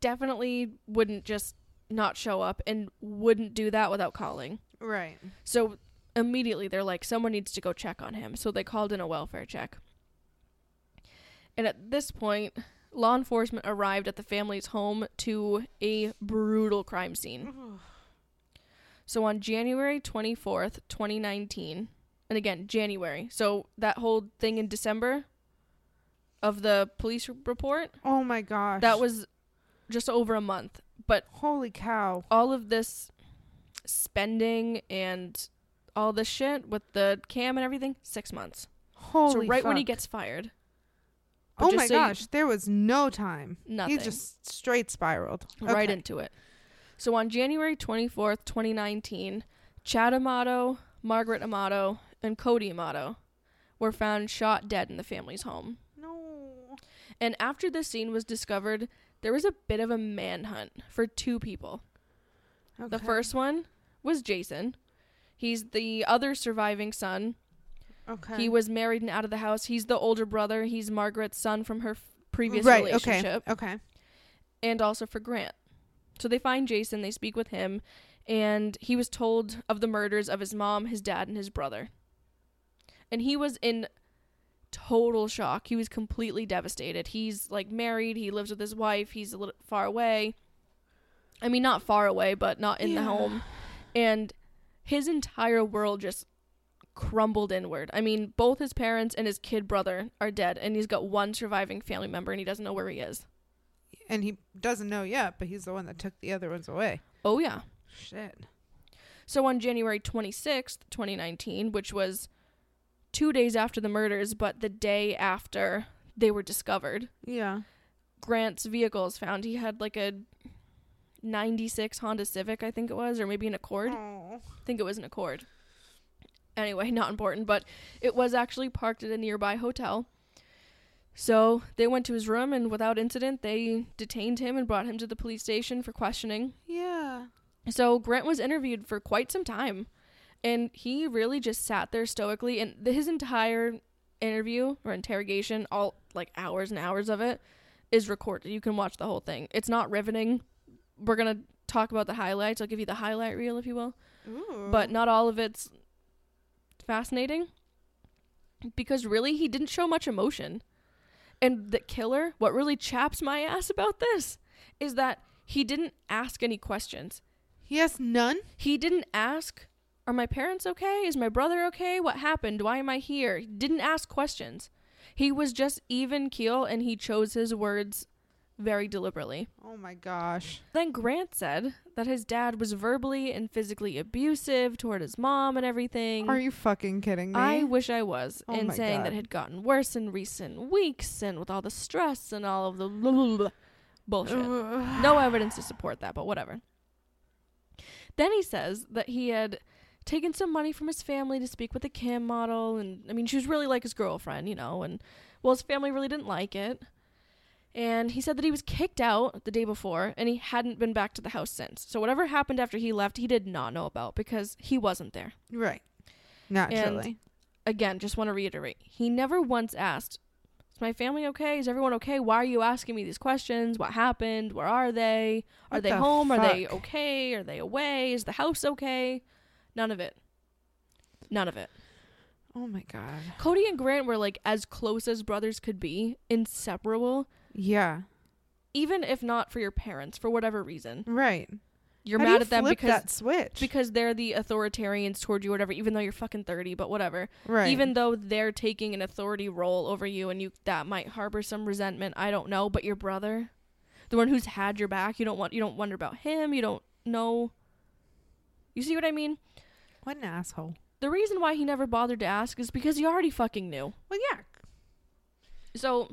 definitely wouldn't just not show up and wouldn't do that without calling. Right. So immediately they're like, someone needs to go check on him. So they called in a welfare check. And at this point, law enforcement arrived at the family's home to a brutal crime scene. So on January 24th, 2019, and again, January. So that whole thing in December of the police report, Oh my gosh. that was just over a month. But holy cow. all of this spending and all this shit with the cam and everything, six months. Holy. so right when he gets fired. But Oh my so you- gosh, there was no time. Nothing. He just straight spiraled. right Okay. into it. So on January 24th, 2019, Chad Amato, Margaret Amato, and Cody Amato were found shot dead in the family's home. No. And after the scene was discovered, there was a bit of a manhunt for two people. The first one was Jason. He's the other surviving son. Okay. He was married and out of the house. He's the older brother. He's Margaret's son from her f- previous right. relationship. Okay. Okay. and also for Grant. So they find Jason, they speak with him, and he was told of the murders of his mom, his dad, and his brother. And he was in total shock. He was completely devastated. He's like married, he lives with his wife, he's a little far away. I mean, not far away, but not in the home. And his entire world just crumbled inward. I mean, both his parents and his kid brother are dead, and he's got one surviving family member, and he doesn't know where he is. And he doesn't know yet, but he's the one that took the other ones away. Oh, yeah. Shit. So on January 26th, 2019, which was two days after the murders, but the day after they were discovered, Yeah. Grant's vehicle was found. He had like a 96 Honda Civic, I think it was, or maybe an Accord. Oh. I think it was an Accord. Anyway, <laughs> not important, but it was actually parked at a nearby hotel. So they went to his room, and without incident, they detained him and brought him to the police station for questioning. Yeah. So Grant was interviewed for quite some time, and he really just sat there stoically. And the, his entire interview or interrogation, all like hours and hours of it, is recorded. You can watch the whole thing. It's not riveting. We're gonna talk about the highlights. I'll give you the highlight reel, if you will, Ooh. but not all of it's fascinating because really he didn't show much emotion. And the killer, what really chaps my ass about this is that he didn't ask any questions. he has none. He didn't ask, Are my parents okay? Is my brother okay? What happened? Why am I here? He didn't ask questions. He was just even keel and he chose his words very deliberately. Oh my gosh. Then Grant said that his dad was verbally and physically abusive toward his mom and everything. Are you fucking kidding me? I wish I was. Oh and saying that God. it had gotten worse in recent weeks and with all the stress and all of the blah, blah, blah bullshit. No evidence to support that, but whatever. Then he says that he had taken some money from his family to speak with the cam model, and I mean, she was really like his girlfriend, you know, and well, his family really didn't like it. And he said that he was kicked out the day before and he hadn't been back to the house since. So, whatever happened after he left, he did not know about because he wasn't there. Right. Naturally. And again, just want to reiterate he never once asked, Is my family okay? Is everyone okay? Why are you asking me these questions? What happened? Where are they? Are What they the home? Are they okay? Are they away? Is the house okay? None of it. None of it. oh my god. Cody and Grant were like as close as brothers could be, inseparable, Yeah. even if not for your parents, for whatever reason. Right. You're How mad you at them because that switch. because they're the authoritarians toward you whatever, even though you're fucking 30, but whatever. right. Even though they're taking an authority role over you and you that might harbor some resentment, I don't know, but your brother, the one who's had your back, you don't want you don't wonder about him, you don't know. You see what I mean? What an asshole. The reason why he never bothered to ask is because he already fucking knew. Well, yeah. So,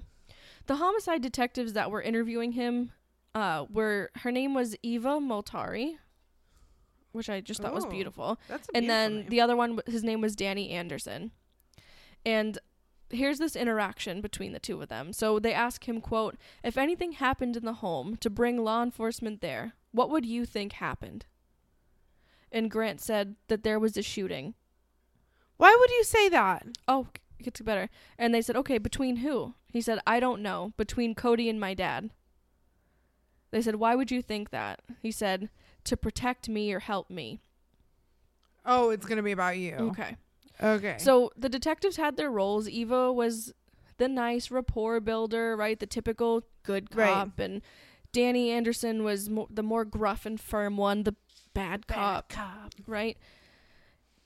the homicide detectives that were interviewing him, uh, were her name was Eva Moltari. which I just thought was beautiful. That's a and beautiful then name. the other one, his name was Danny Anderson. And here's this interaction between the two of them. So they ask him, quote, if anything happened in the home to bring law enforcement there, what would you think happened? And Grant said that there was a shooting. Why would you say that? Oh, it gets better. And they said, okay, between who? He said, I don't know. Between Cody and my dad. They said, why would you think that? He said, to protect me or help me. Oh, it's gonna be about you. Okay. Okay. So the detectives had their roles. Eva was the nice rapport builder, right? The typical good Right. cop, and Danny Anderson was mo- the more gruff and firm one, the bad cop, cop. right?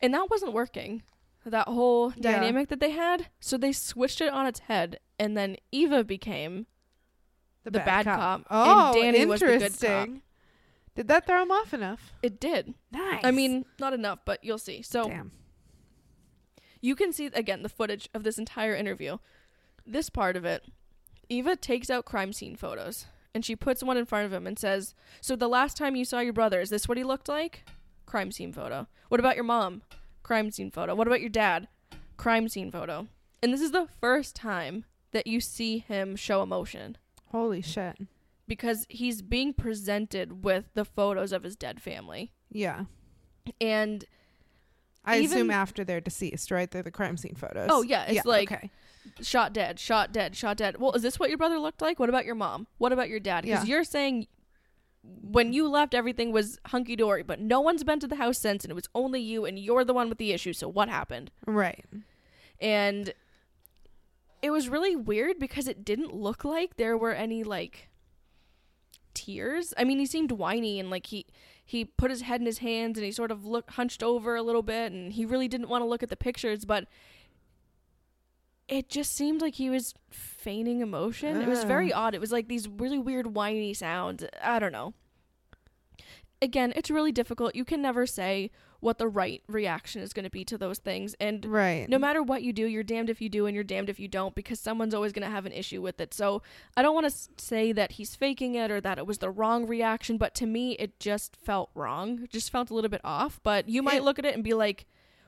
And that wasn't working. That whole Yeah. dynamic that they had, so they switched it on its head, and then Eva became the bad cop, and Oh, Danny was the good cop. interesting. Did that throw him off enough? it did. Nice. I mean, not enough, but you'll see. So damn. You can see again the footage of this entire interview. This part of it, Eva takes out crime scene photos and she puts one in front of him and says, "So the last time you saw your brother, is this what he looked like?" Crime scene photo. What about your mom? Crime scene photo. What about your dad? Crime scene photo. And this is the first time that you see him show emotion Holy shit. because he's being presented with the photos of his dead family. Yeah. And I assume after they're deceased, right? They're the crime scene photos. Oh, yeah, it's like- okay. Shot dead, shot dead, shot dead. Well, is this what your brother looked like? What about your mom? What about your dad? Because Yeah. you're saying when you left, everything was hunky dory, but no one's been to the house since, and it was only you, and you're the one with the issue. So what happened? right. And it was really weird because it didn't look like there were any like tears. I mean, he seemed whiny and like he he put his head in his hands and he sort of looked hunched over a little bit and he really didn't want to look at the pictures, but it just seemed like he was feigning emotion. It was very ah. odd. It was like these really weird whiny sounds. I don't know. Again, it's really difficult. You can never say what the right reaction is going to be to those things and Right. no matter what you do, you're damned if you do and you're damned if you don't because someone's always going to have an issue with it. So I don't want to say that he's faking it or that it was the wrong reaction, but to me, it just felt wrong. It just felt a little bit off. But you might It- look at it and be like,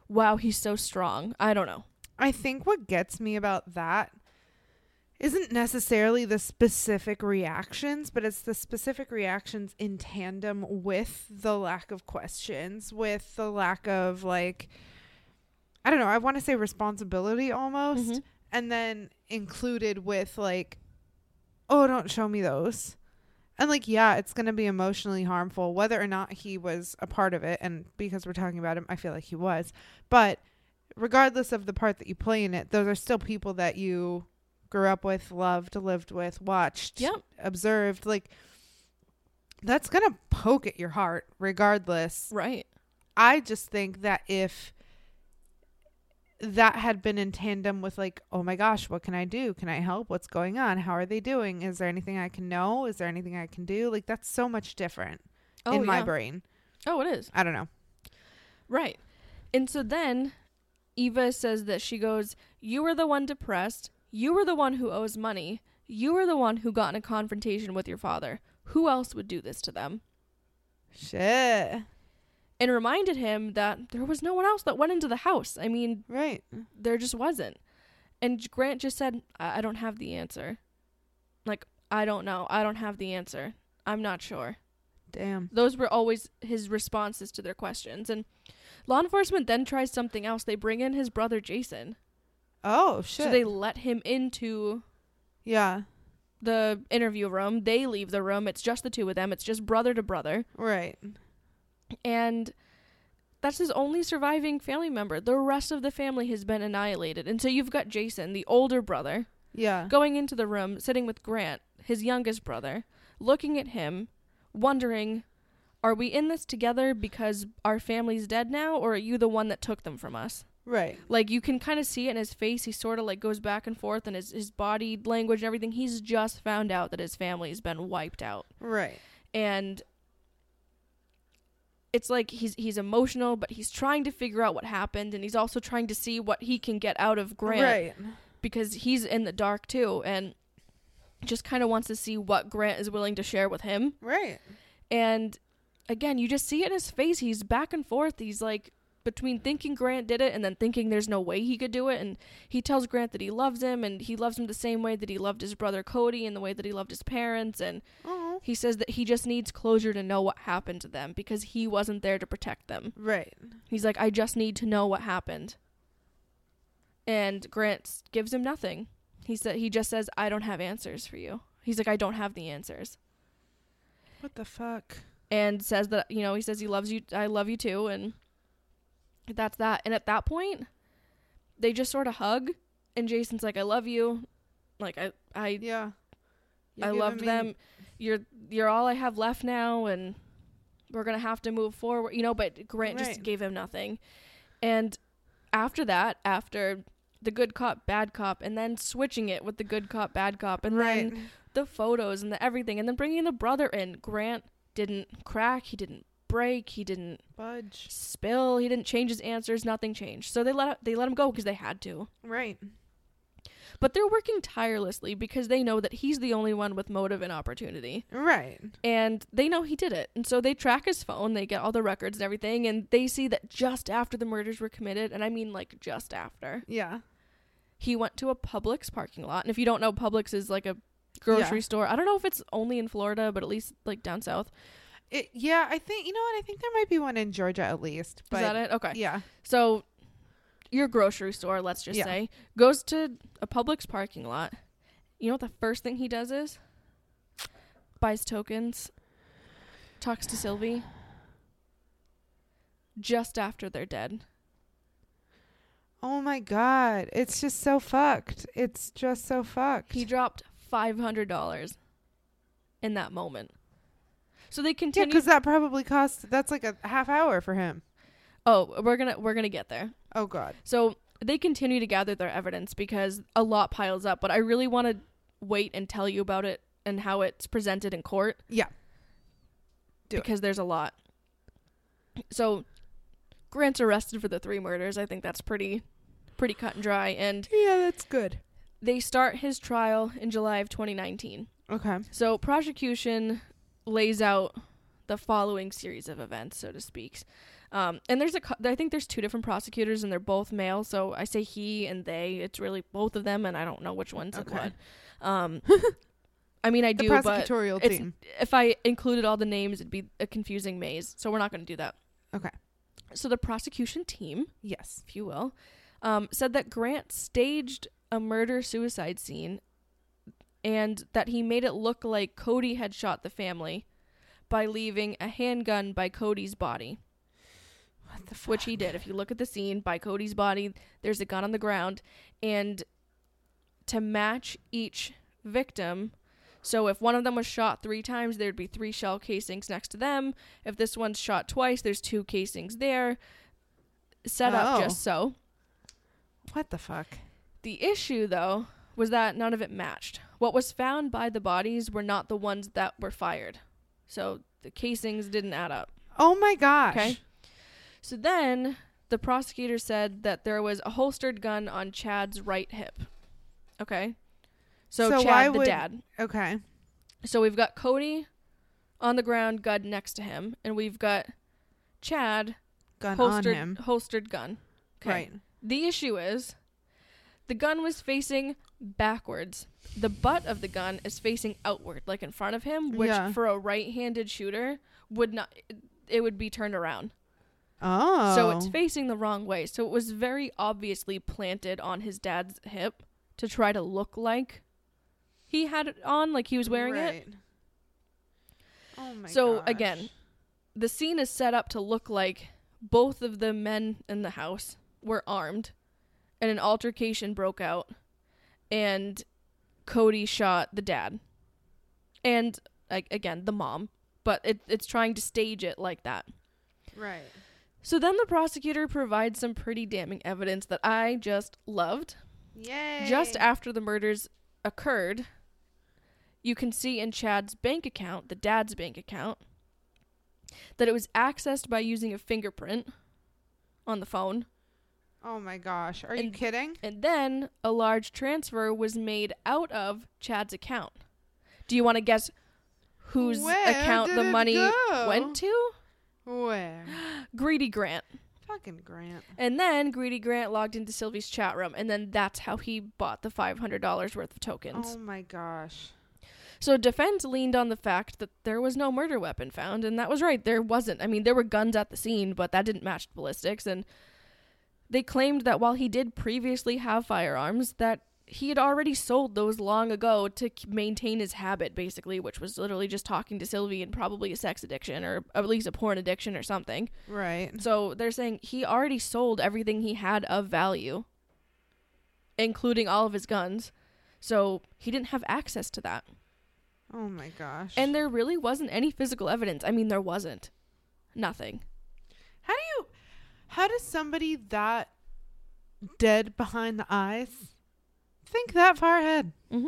wow, he's so strong. I don't know. I think what gets me about that isn't necessarily the specific reactions, but it's the specific reactions in tandem with the lack of questions, with the lack of like I don't know, I want to say responsibility almost, Mhm. and then included with like oh, don't show me those. And like yeah, it's going to be emotionally harmful whether or not he was a part of it and because we're talking about him, I feel like he was. But regardless of the part that you play in it, those are still people that you grew up with, loved, lived with, watched, Yep. observed. Like that's gonna poke at your heart, regardless. Right. I just think that if that had been in tandem with like, oh my gosh, what can I do? Can I help? What's going on? How are they doing? Is there anything I can know? Is there anything I can do? Like that's so much different Oh, in my brain. Oh, it is. I don't know. Right. And so then Eva says that she goes, You were the one depressed. You were the one who owes money. You were the one who got in a confrontation with your father. Who else would do this to them? Shit. And reminded him that there was no one else that went into the house. I mean, Right. there just wasn't. And Grant just said, I, I don't have the answer. Like, I don't know. I don't have the answer. I'm not sure. Damn. Those were always his responses to their questions. And law enforcement then tries something else. They bring in his brother Jason. Oh shit. So they let him into yeah. the interview room. They leave the room. It's just the two of them. It's just brother to brother. Right. And that's his only surviving family member. The rest of the family has been annihilated. And so you've got Jason, the older brother, Yeah. going into the room, sitting with Grant, his youngest brother, looking at him, wondering, are we in this together because our family's dead now, or are you the one that took them from us? Right. Like you can kind of see it in his face. He sort of like goes back and forth, and his his body language and everything. He's just found out that his family's been wiped out, Right. and it's like he's he's emotional, but he's trying to figure out what happened, and he's also trying to see what he can get out of Grant Right. because he's in the dark too, and just kind of wants to see what Grant is willing to share with him. Right. And again, you just see it in his face. He's back and forth. He's like between thinking Grant did it and then thinking there's no way he could do it. And he tells Grant that he loves him and he loves him the same way that he loved his brother Cody and the way that he loved his parents. And Oh. he says that he just needs closure to know what happened to them because he wasn't there to protect them. Right. He's like, I just need to know what happened. And Grant gives him nothing. He said he just says, I don't have answers for you. He's like, I don't have the answers. What the fuck? And says that you know he says he loves you i love you too and that's that. And at that point they just sort of hug and jason's like i love you. Like i i Yeah. You're i loved me- them. you're you're all i have left now and we're gonna have to move forward you know but grant just gave him nothing. And after that after the good cop bad cop and then switching it with the good cop bad cop and Right. then the photos and the everything and then bringing the brother in grant didn't crack he didn't break he didn't Budge. spill he didn't change his answers nothing changed so they let they let him go because they had to Right. but they're working tirelessly because they know that he's the only one with motive and opportunity Right. and they know he did it and so they track his phone they get all the records and everything and they see that just after the murders were committed and i mean like just after Yeah. he went to a Publix parking lot. And if you don't know, Publix is like a grocery Yeah. store. I don't know if it's only in Florida, but at least like down south. It, yeah, I think you know what? I think there might be one in Georgia at least. But is that it? Okay. Yeah. So your grocery store, let's just Yeah. say, goes to a Publix parking lot. You know what the first thing he does is? Buys tokens, talks to Sylvie. Just after they're dead. Oh my god, it's just so fucked. It's just so fucked. He dropped $500 in that moment. So they continue because that probably cost. That's like a half hour for him. Oh, we're gonna we're gonna get there. Oh god. So they continue to gather their evidence because a lot piles up, but I really want to wait and tell you about it and how it's presented in court Yeah. Do it. because there's a lot. So Grant's arrested for the three murders. I think that's pretty pretty cut and dry and Yeah, that's good. They start his trial in July of 2019. Okay. So prosecution lays out the following series of events, so to speak. Um, and there's a, I think there's two different prosecutors, and they're both male. So I say he and they. It's really both of them, and I don't know which one's Okay. what. Um, <laughs> I mean, I The do, but prosecutorial it's- team. if I included all the names, it'd be a confusing maze. So we're not going to do that. Okay. So the prosecution team, Yes. if you will, um, said that Grant staged a murder suicide scene and that he made it look like Cody had shot the family by leaving a handgun by Cody's body, What the fuck? which he did. If you look at the scene by Cody's body, there's a gun on the ground and to match each victim so if one of them was shot three times, there'd be three shell casings next to them. If this one's shot twice, there's two casings there. Set up Oh. just so. What the fuck? The issue, though, was that none of it matched. What was found by the bodies were not the ones that were fired. So the casings didn't add up. Oh my gosh. Okay. So then the prosecutor said that there was a holstered gun on Chad's right hip. Okay. So, So Chad, the would- dad. Okay. So we've got Cody on the ground, gun next to him, and we've got Chad Gun holstered on him. holstered gun. Okay. Right. The issue is the gun was facing backwards. The butt of the gun is facing outward, like in front of him, which Yeah. for a right-handed shooter would not it would be turned around. Oh. So it's oh. facing the wrong way. So it was very obviously planted on his dad's hip to try to look like he had it on, like he was wearing it. right. Oh my So, gosh. again, The scene is set up to look like both of the men in the house were armed and an altercation broke out and Cody shot the dad. And like again, the mom, but it, it's trying to stage it like that. Right. So then the prosecutor provides some pretty damning evidence that I just loved. Yay. Just after the murders occurred, you can see in Chad's bank account, the dad's bank account, that it was accessed by using a fingerprint on the phone. Oh my gosh. Are you kidding? And then a large transfer was made out of Chad's account. Do you want to guess whose Where account the money go? went to? Where? <gasps> Greedy Grant. Fucking Grant. And then Greedy Grant logged into Sylvie's chat room, and then that's how he bought the $500 worth of tokens. Oh my gosh. So defense leaned on the fact that there was no murder weapon found, and that was right. There wasn't. I mean, there were guns at the scene, but that didn't match ballistics. And they claimed that while he did previously have firearms, that he had already sold those long ago to maintain his habit, basically, which was literally just talking to Sylvie and probably a sex addiction or at least a porn addiction or something. Right. So they're saying he already sold everything he had of value, including all of his guns. So he didn't have access to that. Oh my gosh. And there really wasn't any physical evidence. I mean, there wasn't. Nothing. how do you how does somebody that dead behind the eyes think that far ahead? Mm-hmm.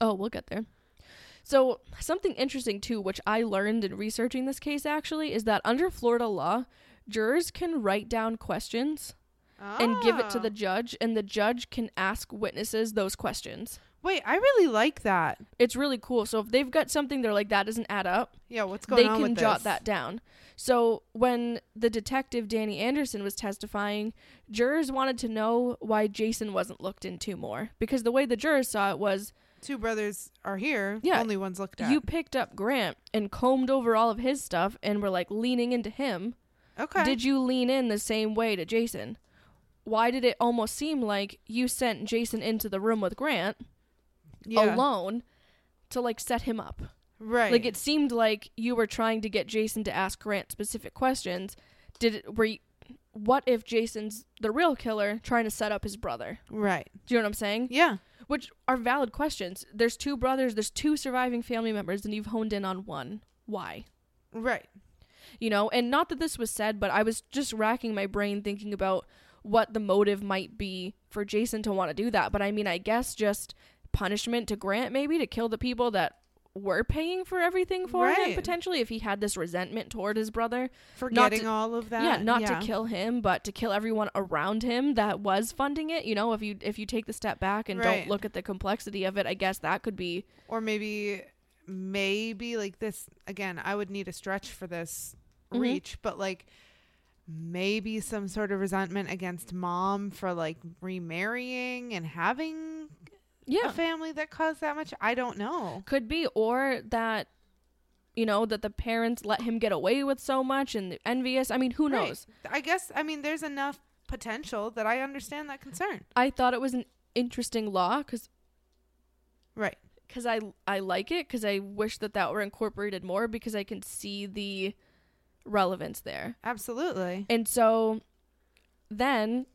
Oh, we'll get there. So, something interesting too, which I learned in researching this case actually, is that under Florida law, jurors can write down questions and give it to the Ah. judge, and the judge can ask witnesses those questions. Wait, I really like that. It's really cool. So, if they've got something they're like, that doesn't add up, Yeah, what's going they on can with jot this? that down. So when the detective Danny Anderson was testifying, jurors wanted to know why Jason wasn't looked into more because the way the jurors saw it was Two brothers are here. Yeah, Only one's looked at. you picked up Grant and combed over all of his stuff and were like leaning into him. okay. Did you lean in the same way to Jason? Why did it almost seem like you sent Jason into the room with Grant yeah. alone to like set him up? Right. Like it seemed like you were trying to get Jason to ask Grant specific questions. Did it were you, what if Jason's the real killer trying to set up his brother? Right. Do you know what I'm saying? Yeah. Which are valid questions. There's two brothers, there's two surviving family members and you've honed in on one. Why? Right. You know, and not that this was said, but I was just racking my brain thinking about what the motive might be for Jason to want to do that. But I mean, I guess just punishment to Grant maybe to kill the people that were paying for everything for him potentially if he had this resentment toward his brother. Forgetting to- all of that. yeah, not yeah. to kill him, but to kill everyone around him that was funding it. You know, if you if you take the step back and Right. don't look at the complexity of it, I guess that could be Or maybe, maybe like this again. I would need a stretch for this Mhm. reach, but like maybe some sort of resentment against mom for like remarrying and having yeah. a family that caused that much. I don't know. Could be, or that, you know, that the parents let him get away with so much and envious. I mean, who Right. knows? I guess. I mean, there's enough potential that I understand that concern. I thought it was an interesting law because Right. because I I like it because I wish that that were incorporated more because I can see the relevance there. Absolutely. And so then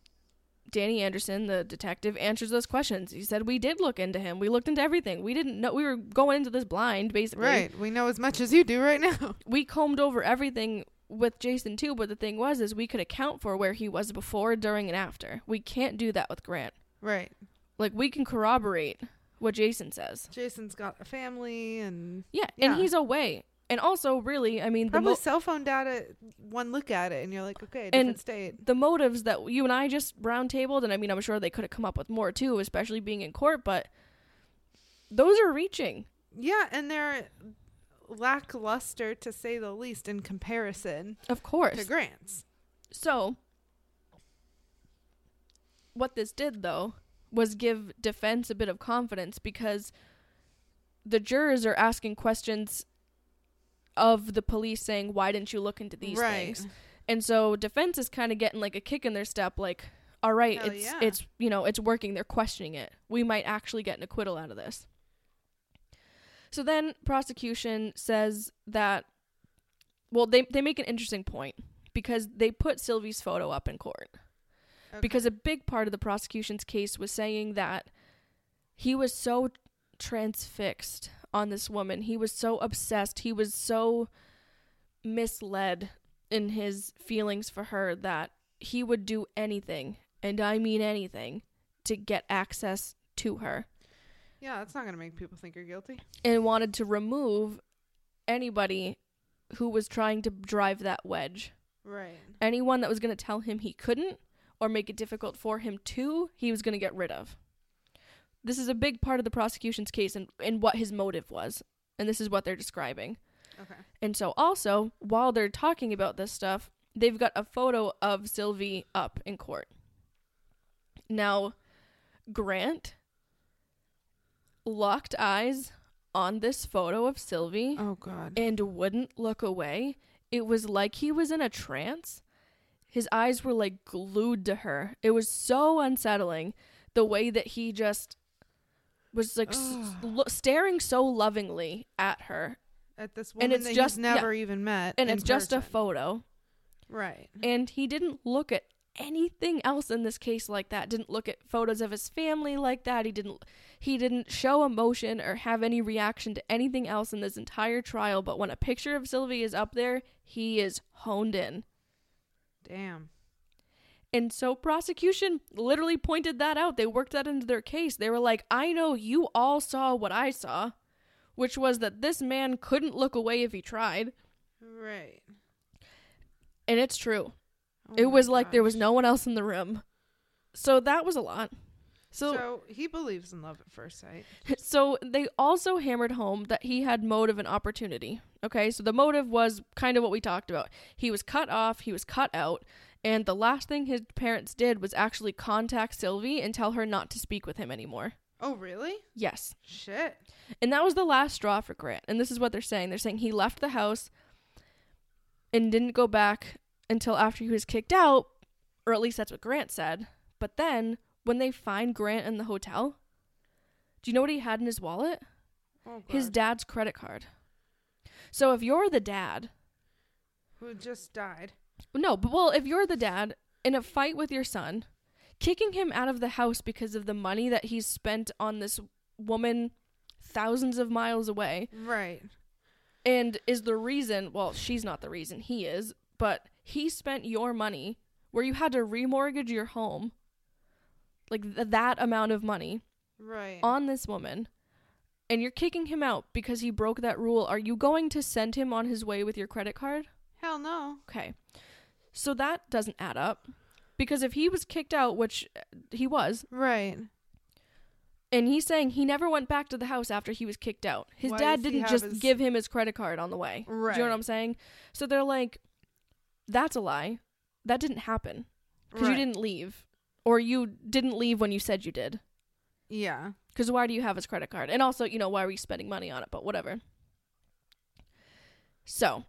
Danny Anderson, the detective, answers those questions. He said, We did look into him. We looked into everything. We didn't know we were going into this blind, basically. Right. We know as much as you do right now. <laughs> We combed over everything with Jason too, but the thing was is we could account for where he was before, during, and after. We can't do that with Grant. right. Like we can corroborate what Jason says. Jason's got a family and Yeah, Yeah. and he's away. And also, really, I mean, the probably mo- cell phone data. One look at it and you're like, okay, And- different state. the motives that you and I just roundtabled, and I mean, I'm sure they could have come up with more too, especially being in court, but those are reaching. Yeah, and they're lackluster to say the least in comparison Of course. to Grant's. So, what this did, though, was give defense a bit of confidence because the jurors are asking questions of the police saying, Why didn't you look into these right. things? And so defense is kind of getting like a kick in their step, like, all right, Hell it's yeah. it's you know it's working. They're questioning it. We might actually get an acquittal out of this. So then prosecution says that, well, they they make an interesting point because they put Sylvie's photo up in court Okay. because a big part of the prosecution's case was saying that he was so transfixed on this woman. He was so obsessed. He was so misled in his feelings for her that he would do anything, and I mean anything, to get access to her yeah, that's not gonna make people think you're guilty. and wanted to remove anybody who was trying to drive that wedge. Right. anyone that was going to tell him he couldn't or make it difficult for him to, he was going to get rid of. This is a big part of the prosecution's case and, and what his motive was. And this is what they're describing. Okay. And so, also, while they're talking about this stuff, they've got a photo of Sylvie up in court. Now, Grant locked eyes on this photo of Sylvie Oh God. and wouldn't look away. It was like he was in a trance. His eyes were like glued to her. It was so unsettling the way that he just was like s- lo- staring so lovingly at her. At this And it's that just- he's never even met. And it's just a person. photo. right. And he didn't look at anything else in this case like that. Didn't look at photos of his family like that. He didn't he didn't show emotion or have any reaction to anything else in this entire trial, but when a picture of Sylvie is up there, he is honed in. Damn. And so prosecution literally pointed that out. They worked that into their case. They were like, "I know you all saw what I saw, which was that this man couldn't look away if he tried." Right. And it's true. Oh it was like there was no one else in the room. So that was a lot. So So he believes in love at first sight. <laughs> so they also hammered home that he had motive and opportunity. Okay? So the motive was kind of what we talked about. He was cut off, he was cut out, and the last thing his parents did was actually contact Sylvie and tell her not to speak with him anymore. Oh really? Yes. Shit. And that was the last straw for Grant. And this is what they're saying. They're saying he left the house and didn't go back until after he was kicked out, or at least that's what Grant said. But then when they find Grant in the hotel, do you know what he had in his wallet? Oh His dad's credit card. So if you're the dad, who just died. No, but well, if you're the dad in a fight with your son, kicking him out of the house because of the money that he's spent on this woman thousands of miles away, Right. and is the reason well she's not the reason he is but he spent your money where you had to remortgage your home like th- that amount of money Right. on this woman and you're kicking him out because he broke that rule are you going to send him on his way with your credit card Hell no. okay so that doesn't add up because if he was kicked out which uh, he was Right. and he's saying he never went back to the house after he was kicked out. His Why dad does he didn't have just his- give him his credit card on the way. Do you know what I'm saying? So they're like, that's a lie. That didn't happen because right. you didn't leave, or you didn't leave when you said you did. Yeah. Because why do you have his credit card? And also, you know, why are you spending money on it? But whatever. So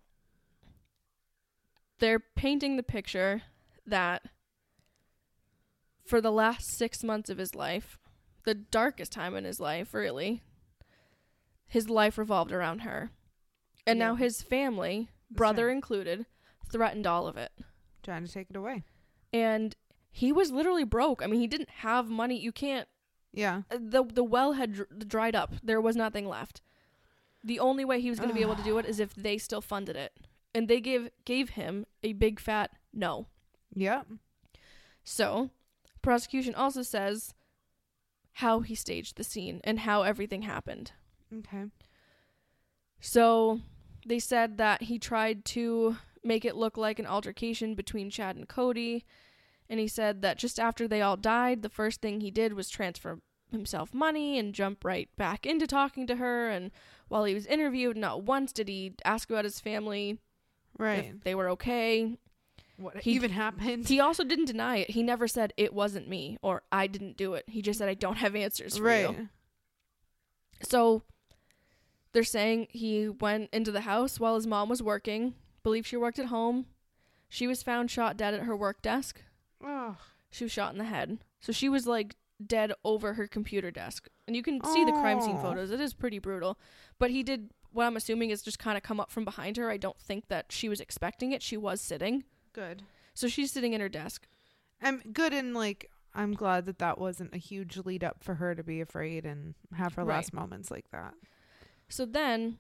they're painting the picture that for the last six months of his life, the darkest time in his life, really, his life revolved around her. And now his family, The brother same. included, threatened all of it. Trying to take it away. And he was literally broke. I mean, he didn't have money. You can't Yeah. uh, the the well had dr- dried up. There was nothing left. The only way he was going to be able to do <sighs> it is if they still funded it, and they gave gave him a big fat no. Yep. So, prosecution also says how he staged the scene and how everything happened. Okay. So, they said that he tried to make it look like an altercation between Chad and Cody, and he said that just after they all died, the first thing he did was transfer himself money and jump right back into talking to her. And while he was interviewed, not once did he ask about his family, Right. if they were okay. what he- even happened? He also didn't deny it. He never said it wasn't me or I didn't do it. He just said I don't have answers for right. you. So they're saying he went into the house while his mom was working. Believe she worked at home. She was found shot dead at her work desk. Oh. She was shot in the head. So she was like dead over her computer desk. And you can see the crime scene oh. photos. It is pretty brutal. But he did what I'm assuming is just kind of come up from behind her. I don't think that she was expecting it. She was sitting. Good. So she's sitting in her desk. I'm good and like I'm glad that that wasn't a huge lead up for her to be afraid and have her Right. last moments like that. So then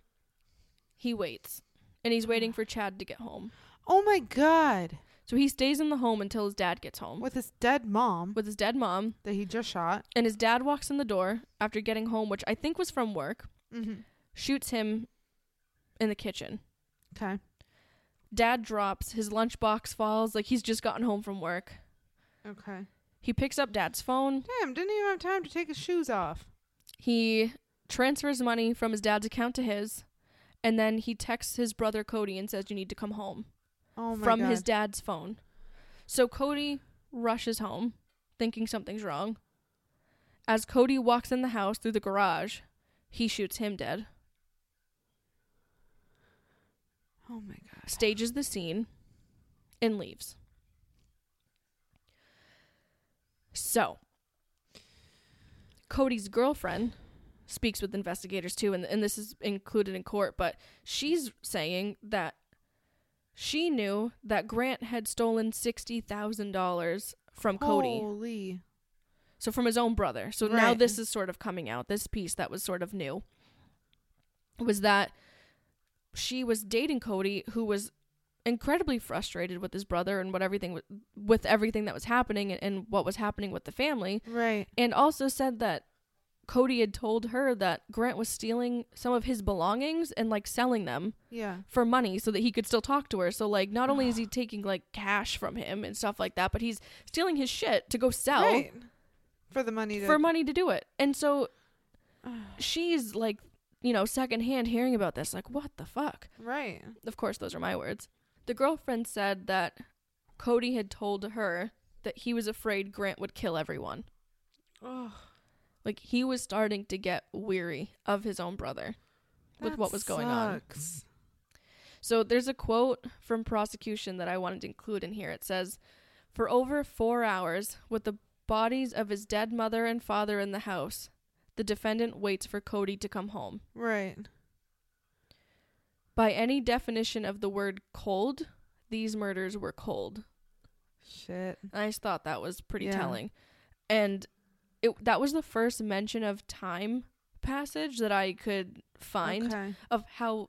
he waits. And he's waiting <sighs> for Chad to get home. Oh my god. So he stays in the home until his dad gets home With his dead mom with his dead mom. that he just shot. And his dad walks in the door after getting home, which I think was from work, Mm-hmm. Shoots him in the kitchen. Okay. Dad drops, his lunchbox falls, like he's just gotten home from work. Okay. He picks up dad's phone. Damn, didn't even have time to take his shoes off. He transfers money from his dad's account to his. and then he texts his brother Cody and says you need to come home Oh my God. from god. his dad's phone. So Cody rushes home, thinking something's wrong. As Cody walks in the house through the garage, he shoots him dead, oh my god. stages the scene, and leaves. So, Cody's girlfriend speaks with investigators too, and, and this is included in court, but she's saying that she knew that Grant had stolen $60,000 from Cody. Holy. So from his own brother. So now this is sort of coming out. This piece that was sort of new was that she was dating Cody, who was incredibly frustrated with his brother and what everything with everything that was happening and, and what was happening with the family, Right. and also said that Cody had told her that Grant was stealing some of his belongings and like selling them Yeah. for money so that he could still talk to her. So like not only is he <sighs> taking like cash from him and stuff like that, but he's stealing his shit to go sell Right. For the money to for money to do it. And so <sighs> she's like, you know, secondhand hearing about this, like, what the fuck? Right. Of course, those are my words. The girlfriend said that Cody had told her that he was afraid Grant would kill everyone. Oh. Like, he was starting to get weary of his own brother with what was going on. sucks. So there's a quote from prosecution that I wanted to include in here. It says, For over four hours, with the bodies of his dead mother and father in the house, the defendant waits for Cody to come home. Right. By any definition of the word cold, these murders were cold. Shit. I just thought that was pretty Yeah. telling. And it that was the first mention of time passage that I could find Okay. of how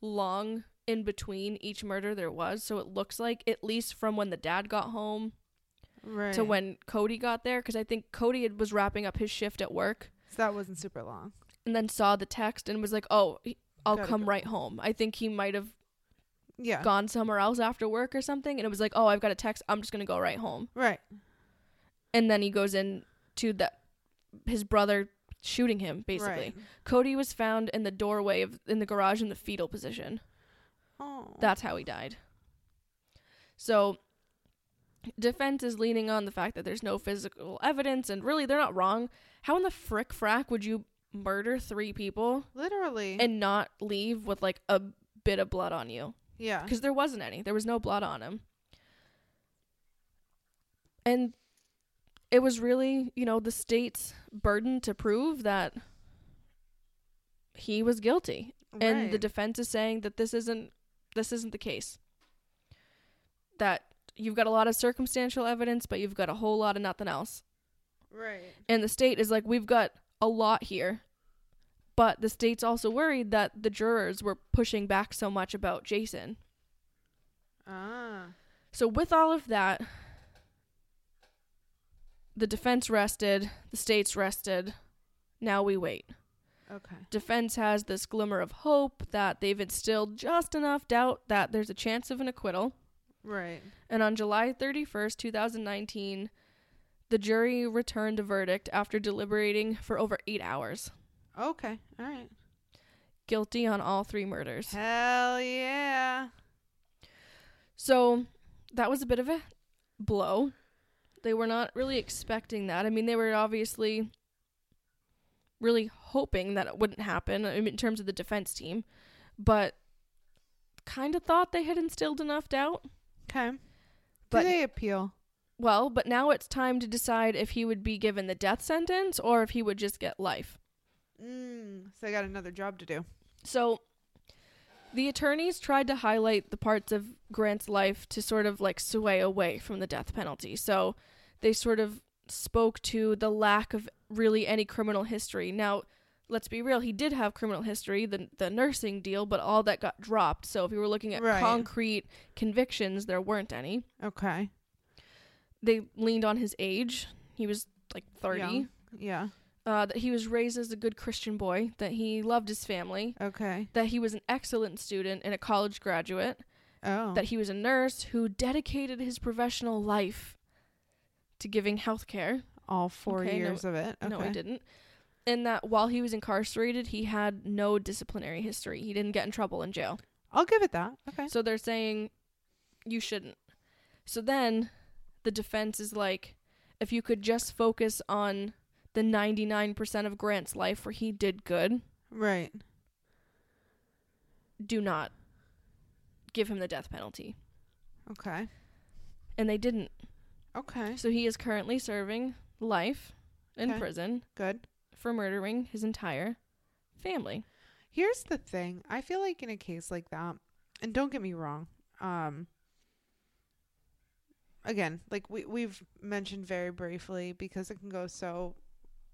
long in between each murder there was. So it looks like at least from when the dad got home Right. to when Cody got there, because I think Cody had, was wrapping up his shift at work So that wasn't super long. and then saw the text and was like, "Oh, I'll Gotta come go. right home." I think he might have Yeah. gone somewhere else after work or something, and it was like, "Oh, I've got a text. I'm just gonna go right home." Right. And then he goes in to that his brother shooting him. Basically, Right. Cody was found in the doorway of in the garage in the fetal position. Oh. That's how he died. So, defense is leaning on the fact that there's no physical evidence, and really, they're not wrong. How in the frick frack would you murder three people literally. and not leave with like a bit of blood on you? yeah. Because there wasn't any. There was no blood on him. And it was really, you know, the state's burden to prove that he was guilty and the defense is saying that this isn't this isn't the case that you've got a lot of circumstantial evidence but you've got a whole lot of nothing else right. and the state is like we've got a lot here but the state's also worried that the jurors were pushing back so much about Jason Ah. so with all of that the defense rested the state's rested now we wait Okay. defense has this glimmer of hope that they've instilled just enough doubt that there's a chance of an acquittal. Right. And on July 31st, 2019, the jury returned a verdict after deliberating for over eight hours. Okay. All right. Guilty on all three murders. Hell yeah. So that was a bit of a blow. They were not really expecting that. I mean, they were obviously really hoping that it wouldn't happen in terms of the defense team, but kind of thought they had instilled enough doubt. Okay. Do they appeal? Well, but now it's time to decide if he would be given the death sentence or if he would just get life. Mm. So I got another job to do. So the attorneys tried to highlight the parts of Grant's life to sort of like sway away from the death penalty. So they sort of spoke to the lack of really any criminal history. Now, let's be real, he did have criminal history, the the nursing deal, but all that got dropped. So if you were looking at Right. concrete convictions, there weren't any. Okay. They leaned on his age. He was like 30. Young. Yeah. Uh, that he was raised as a good Christian boy, that he loved his family, Okay. that he was an excellent student and a college graduate, Oh. that he was a nurse who dedicated his professional life to giving health care. All four Okay, no- years of it. Okay. No, he didn't. In that while he was incarcerated, he had no disciplinary history. He didn't get in trouble in jail. I'll give it that. Okay. So they're saying you shouldn't. So then the defense is like, if you could just focus on the 99% of Grant's life where he did good, Right. do not give him the death penalty. Okay. And they didn't. Okay. So he is currently serving life in Okay. prison Good. For murdering his entire family. Here's the thing. I feel like in a case like that, and don't get me wrong, um again, like we we've mentioned very briefly because it can go so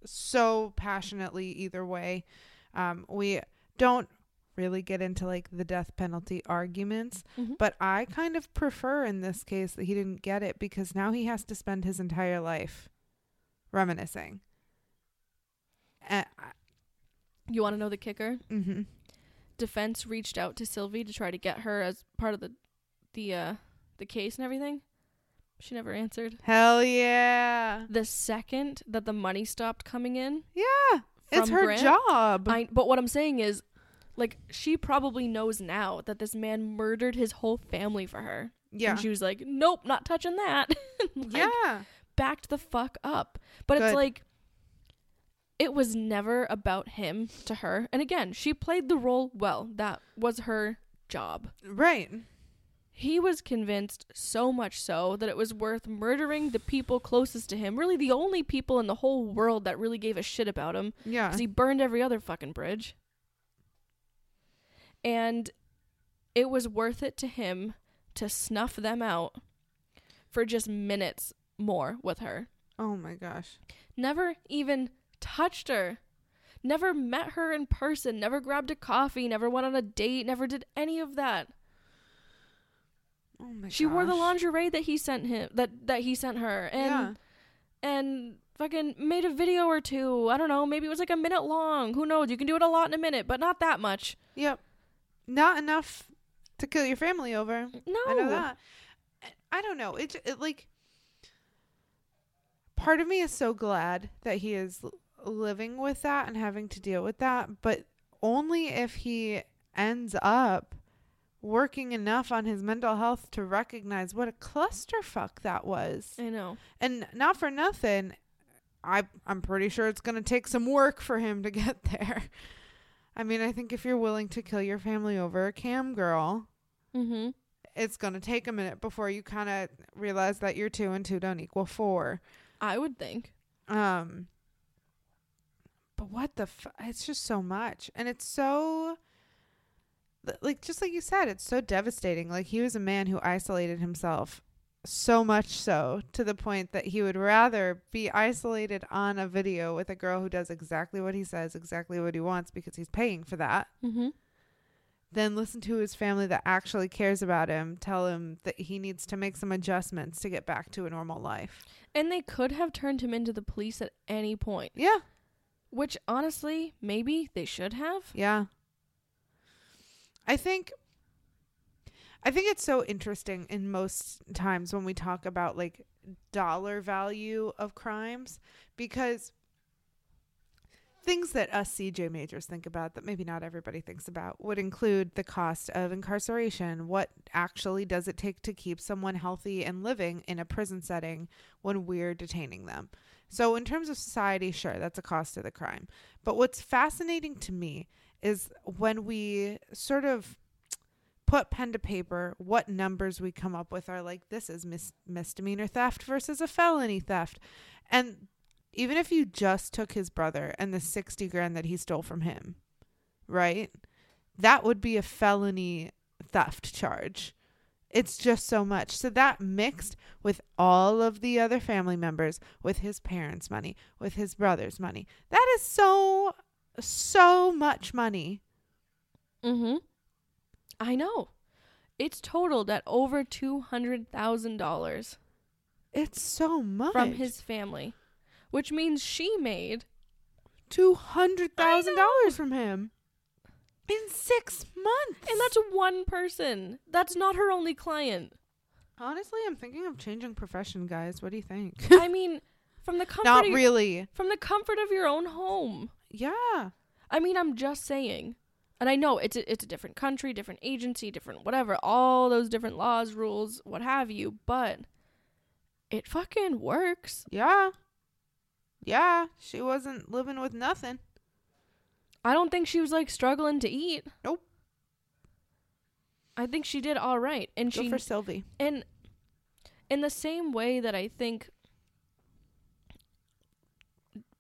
so passionately either way. Um we don't really get into like the death penalty arguments, Mhm. but I kind of prefer in this case that he didn't get it because now he has to spend his entire life reminiscing. Uh, You want to know the kicker? mm-hmm. Defense reached out to Sylvie to try to get her as part of the the uh the case and everything. She never answered. Hell yeah. The second that the money stopped coming in, Yeah. It's her job. I but what I'm saying is like she probably knows now that this man murdered his whole family for her. yeah. And she was like, "Nope, not touching that." <laughs> Like, yeah. backed the fuck up. But Good. it's like it was never about him to her. And again, she played the role well. That was her job. Right. He was convinced so much so that it was worth murdering the people closest to him, really the only people in the whole world that really gave a shit about him, Yeah. because he burned every other fucking bridge. And it was worth it to him to snuff them out for just minutes more with her. Oh my gosh. Never even touched her. Never met her in person, never grabbed a coffee, never went on a date, never did any of that. Oh my She wore the lingerie that he sent him that that he sent her and yeah. and fucking made a video or two. I don't know, maybe it was like a minute long. Who knows? You can do it a lot in a minute, but not that much. Yep. Not enough to kill your family over. No. I know that. I don't know. It, it like part of me is so glad that he is living with that and having to deal with that, but only if he ends up working enough on his mental health to recognize what a clusterfuck that was. I know. And not for nothing, I I'm pretty sure it's going to take some work for him to get <laughs> there. I mean, I think if you're willing to kill your family over a cam girl, Mhm. it's going to take a minute before you kind of realize that your 2 and 2 don't equal 4. I would think. Um what the f- it's just so much. And it's so like just like you said it's so devastating. Like he was a man who isolated himself so much so to the point that he would rather be isolated on a video with a girl who does exactly what he says exactly what he wants because he's paying for that mm-hmm. than listen to his family that actually cares about him tell him that he needs to make some adjustments to get back to a normal life. And they could have turned him into the police at any point, yeah which honestly, maybe they should have. Yeah. I think I think it's so interesting in most times when we talk about like dollar value of crimes because things that us CJ majors think about that maybe not everybody thinks about would include the cost of incarceration. What actually does it take to keep someone healthy and living in a prison setting when we're detaining them? So, in terms of society, sure, that's a cost of the crime. But what's fascinating to me is when we sort of put pen to paper, what numbers we come up with are like, this is mis- misdemeanor theft versus a felony theft. And even if you just took his brother and the 60 grand that he stole from him, right? That would be a felony theft charge. It's just so much. So that mixed with all of the other family members, with his parents' money, with his brother's money, that is so, so much money. Mm Mhm. I know. It's totaled at over $200,000 It's so much. from his family, which means she made two hundred thousand dollars from him in six months. and that's one person. That's not her only client. honestly, I'm thinking of changing profession, guys. What do you think? <laughs> I mean, from the comfort Not of, really. from the comfort of your own home. Yeah. I mean, I'm just saying. And I know it's a, it's a different country, different agency, different whatever, all those different laws, rules, what have you, but it fucking works. Yeah. Yeah. She wasn't living with nothing. I don't think she was like struggling to eat. Nope. I think she did all right. And Go she for Sylvie. and in the same way that I think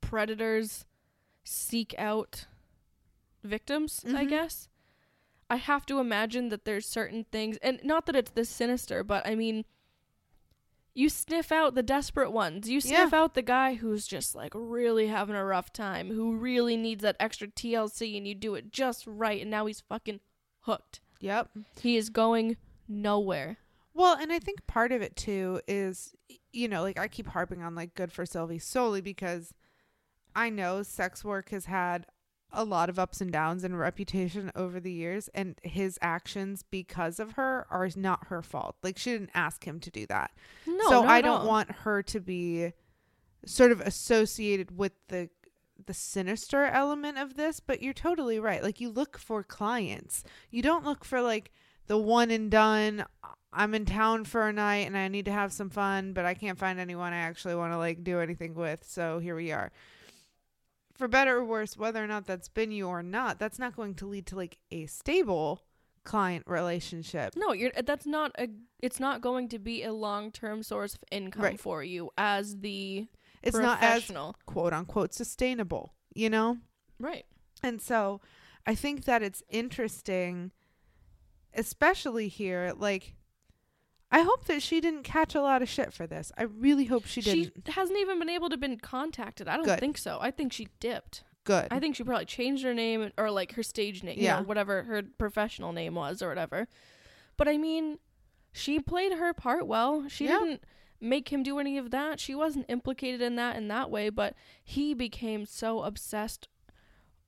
predators seek out victims, I Mhm. guess. I have to imagine that there's certain things and not that it's this sinister, but I mean you sniff out the desperate ones. You sniff out the guy who's just like really having a rough time, who really needs that extra TLC and you do it just right and now he's fucking hooked. Yep. He is going nowhere. Well, and I think part of it too is, you know, like I keep harping on like good for Sylvie solely because I know sex work has had a lot of ups and downs and reputation over the years, and his actions because of her are not her fault. Like she didn't ask him to do that. No, so I don't all. want her to be sort of associated with the the sinister element of this, but you're totally right. Like you look for clients. You don't look for like the one and done I'm in town for a night and I need to have some fun, but I can't find anyone I actually want to like do anything with. So here we are. For better or worse, whether or not that's been you or not, that's not going to lead to like a stable client relationship. No, you're that's not a it's not going to be a long-term source of income Right. for you as the It's not as quote unquote sustainable, you know? right. And so I think that it's interesting, especially here. Like, I hope that she didn't catch a lot of shit for this. I really hope she didn't. She hasn't even been able to been contacted. I don't Good. think so. I think she dipped. Good. I think she probably changed her name or like her stage name, Yeah. yeah, whatever her professional name was or whatever. But I mean, she played her part well. She Yeah. didn't make him do any of that. She wasn't implicated in that in that way, but he became so obsessed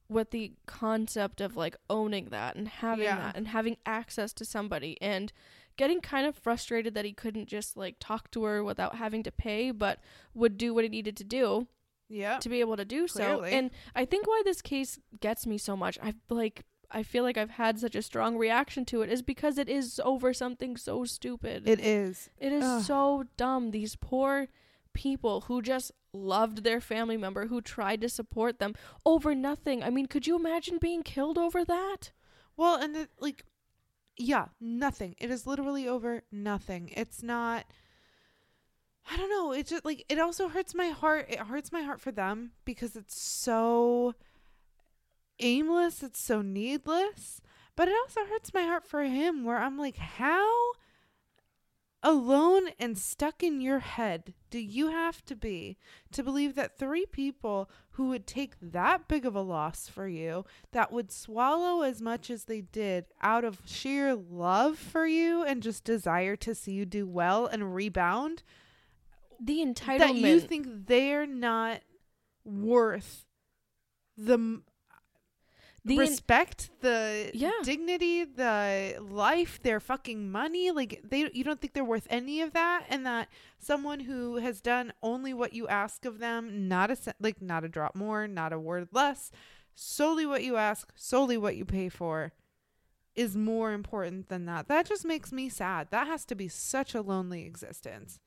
with the concept of like owning that and having Yeah. that and having access to somebody and getting kind of frustrated that he couldn't just like talk to her without having to pay but would do what he needed to do yeah. to be able to do so. And I think why this case gets me so much, I like I feel like I've had such a strong reaction to it is because it is over something so stupid. It is. it is ugh. so dumb. These poor people who just loved their family member who tried to support them over nothing. I mean, could you imagine being killed over that? Well, and it, like, yeah, nothing. It is literally over nothing. It's not. I don't know. It just like it also hurts my heart. It hurts my heart for them because it's so aimless. It's so needless. But it also hurts my heart for him, where I'm like, how alone and stuck in your head do you have to be to believe that three people who would take that big of a loss for you, that would swallow as much as they did out of sheer love for you and just desire to see you do well and rebound, The entitlement. that you think they're not worth the m- the respect, the Yeah. dignity, the life, their fucking money. Like they, you don't think they're worth any of that, and that someone who has done only what you ask of them, not a like not a drop more, not a word less, solely what you ask, solely what you pay for, is more important than that. That just makes me sad. That has to be such a lonely existence.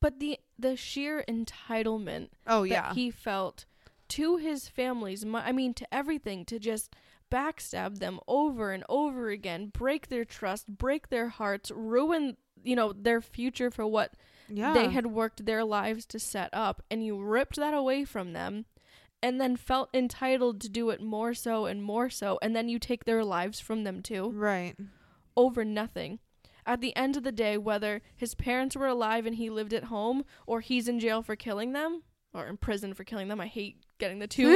But the the sheer entitlement Oh that yeah, he felt to his family's I mean to everything to just backstab them over and over again, break their trust, break their hearts, ruin you know their future for what yeah. they had worked their lives to set up and you ripped that away from them and then felt entitled to do it more so and more so and then you take their lives from them too right. over nothing. At the end of the day, whether his parents were alive and he lived at home, or he's in jail for killing them, or in prison for killing them, I hate getting the two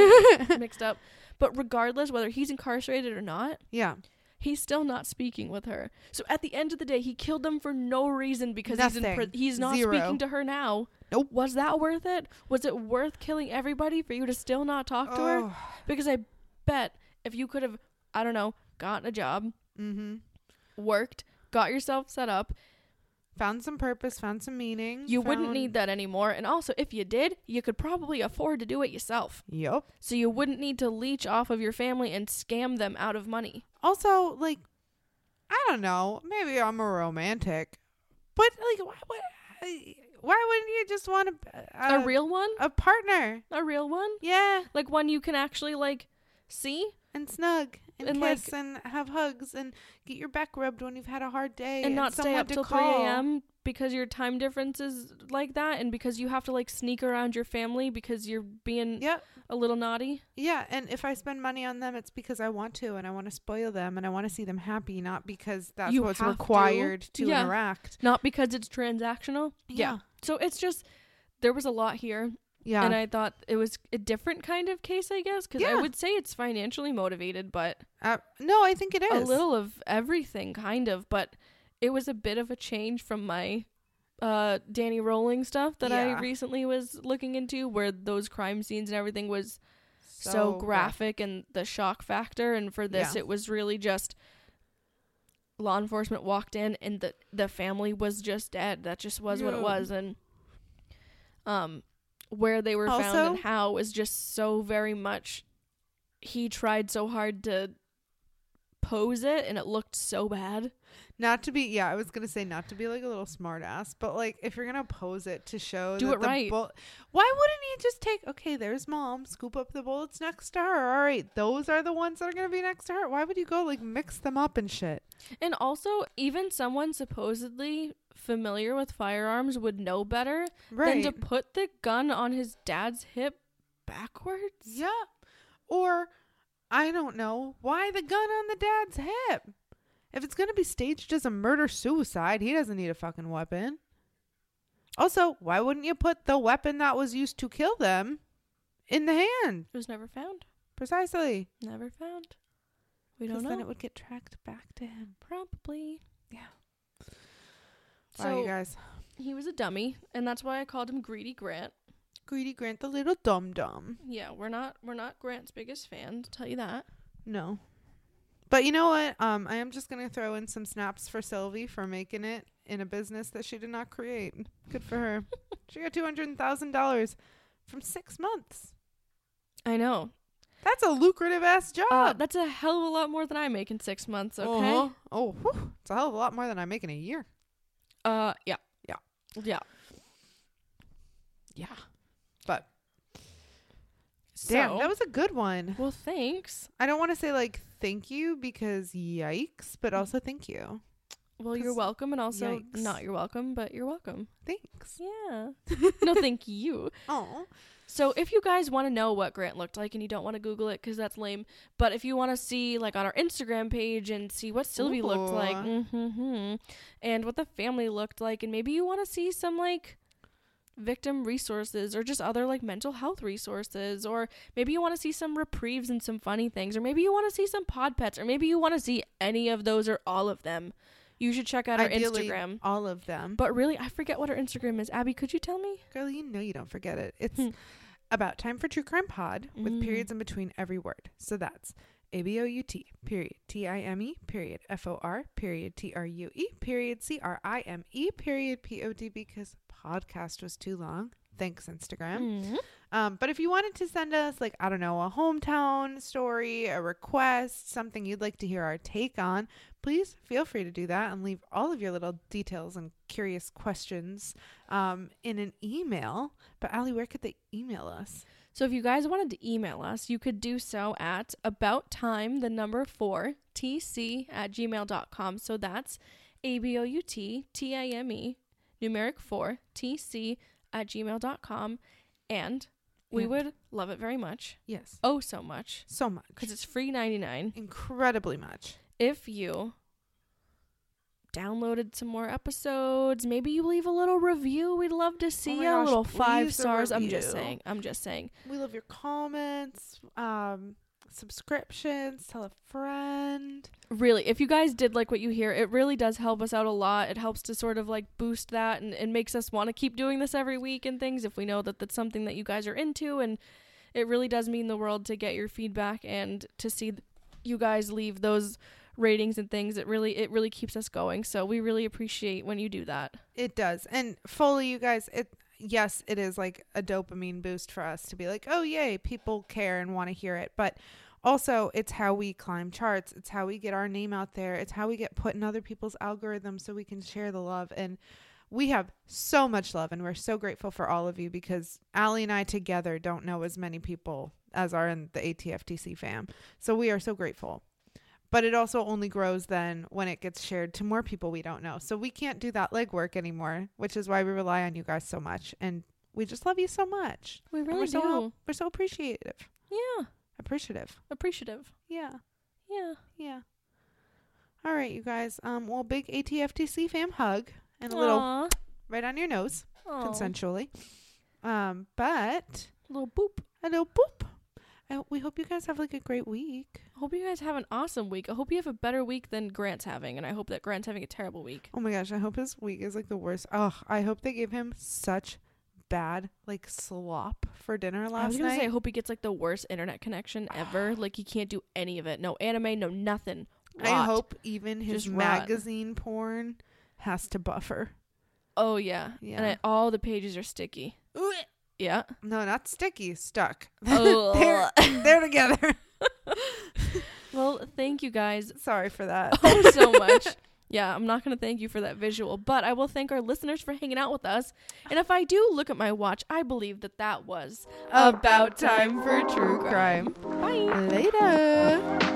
<laughs> mixed up. But regardless, whether he's incarcerated or not, yeah. he's still not speaking with her. So at the end of the day, he killed them for no reason because he's in Nothing. pri- he's not Zero. speaking to her now. Nope. Was that worth it? Was it worth killing everybody for you to still not talk to her? Oh. Because I bet if you could have, I don't know, gotten a job, Mm-hmm. worked, got yourself set up, Found some purpose, found some meaning. You wouldn't need that anymore. And also, if you did, you could probably afford to do it yourself. Yep. So you wouldn't need to leech off of your family and scam them out of money. Also, like, I don't know. Maybe I'm a romantic, but like, why, why, why wouldn't you just want a a real one? a partner? A real one? Yeah, Like one you can actually like see and snug and, And, kiss like- and have hugs and get your back rubbed when you've had a hard day and not stay up till 3 a.m. because your time difference is like that and because you have to like sneak around your family because you're being Yep. a little naughty. Yeah, and if I spend money on them, it's because I want to, and I want to spoil them, and I want to see them happy, not because that's You what's have to. required to, Yeah. interact. Not because it's transactional. Yeah, So it's just there was a lot here yeah, and I thought it was a different kind of case, I guess, because I would say it's financially motivated, but uh, no, I think it is a little of everything, kind of. But it was a bit of a change from my uh, Danny Rolling stuff that I recently was looking into, where those crime scenes and everything was so, graphic and the shock factor. And for this, Yeah. it was really just law enforcement walked in and the the family was just dead. That just was what it was, and um, where they were found and how was just so very much. He tried so hard to pose it, and it looked so bad. Not to be, yeah, I was gonna say not to be like a little smart ass, but like if you're gonna pose it to show, Do it the right. bull- why wouldn't he just take? Okay, there's mom. Scoop up the bullets next to her. All right, those are the ones that are gonna be next to her. Why would you go like mix them up and shit? And also, even someone supposedly familiar with firearms would know better Right? than to put the gun on his dad's hip backwards. yeah. Or I don't know why the gun on the dad's hip. If it's gonna be staged as a murder suicide, he doesn't need a fucking weapon. Also, why wouldn't you put the weapon that was used to kill them in the hand? It was never found. Precisely. Never found. We don't know. then it would get tracked back to him. Probably. Yeah. So wow, you guys. he was a dummy, and that's why I called him Greedy Grant. Greedy Grant, the little dum dum. Yeah, we're not we're not Grant's biggest fan. To tell you that. No. But you know what? Um, I am just gonna throw in some snaps for Sylvie for making it in a business that she did not create. Good for her. <laughs> she got two hundred thousand dollars from six months. I know. That's a lucrative ass job. Uh, that's a hell of a lot more than I make in six months. Okay. Uh-huh. Oh, whew, it's a hell of a lot more than I make in a year. Uh, yeah. Yeah. Yeah. Yeah. But damn, So- that was a good one. well, thanks. I don't want to say like thank you because yikes, but also thank you. Well, you're welcome, and also yikes. not you're welcome, but you're welcome. Thanks. Yeah. <laughs> no, thank you. Oh, So if you guys want to know what Grant looked like and you don't want to Google it because that's lame, but if you want to see like on our Instagram page and see what Sylvie looked like, mm-hmm, and what the family looked like, and maybe you want to see some like victim resources or just other like mental health resources, or maybe you want to see some reprieves and some funny things, or maybe you want to see some pod pets, or maybe you want to see any of those or all of them. You should check out our Ideally, Instagram. all of them. But really, I forget what our Instagram is. Abby, could you tell me? Girl, you know you don't forget it. It's Hmm. About time for true crime pod with Mm. periods in between every word. So that's A B O U T period T I M E period F O R period T R U E period C R I M E period P O D because podcast was too long. Thanks, Instagram. Mhm. Um, but if you wanted to send us, like, I don't know, a hometown story, a request, something you'd like to hear our take on, please feel free to do that and leave all of your little details and curious questions um, in an email. But, Allie, where could they email us? So if you guys wanted to email us, you could do so at about time, the number four, tc at gmail.com. So that's a b o u t t i m e numeric four, tc at gmail.com. And we would love it very much. Yes. Oh, so much. So much. Because it's free 99 Incredibly much. If you downloaded some more episodes maybe you leave a little review. We'd love to see Oh my a little five stars. I'm just saying i'm just saying. We love your comments, um, subscriptions, tell a friend. really if you guys did like what you hear it really does help us out a lot. It helps to sort of like boost that and it makes us want to keep doing this every week and things if we know that that's something that you guys are into. And it really does mean the world to get your feedback and to see th- you guys leave those ratings and things. It really it really keeps us going. So we really appreciate when you do that. It does. And fully, you guys, it yes, it is like a dopamine boost for us to be like, oh yay, people care and want to hear it. But also, it's how we climb charts. It's how we get our name out there. It's how we get put in other people's algorithms so we can share the love. And we have so much love, and we're so grateful for all of you because Allie and I together don't know as many people as are in the ATFTC fam. So we are so grateful. But it also only grows then when it gets shared to more people we don't know. So we can't do that legwork anymore, which is why we rely on you guys so much. And we just love you so much. We really we're do. so we're so appreciative. yeah, Appreciative. appreciative. Yeah. Yeah. Yeah. All right, you guys. Um, well, big ATFTC fam hug and a little right on your nose, Aw. consensually. Um, but a little boop. a little boop. I, we hope you guys have like a great week. I hope you guys have an awesome week. I hope you have a better week than Grant's having, and I hope that Grant's having a terrible week. Oh my gosh, I hope his week is like the worst. Oh, I hope they gave him such bad like slop for dinner I was last gonna night. say, I hope he gets like the worst internet connection <sighs> ever. like he can't do any of it. No anime, no nothing. I hope even his Just rot. magazine porn has to buffer. Oh yeah, Yeah. and I, all the pages are sticky. Yeah. No, not sticky, stuck. Oh. <laughs> they're they're together. <laughs> well, thank you guys Sorry for that. <laughs> oh so much. Yeah, I'm not going to thank you for that visual, but I will thank our listeners for hanging out with us. And if I do look at my watch, I believe that that was About time for true crime. Bye. Later.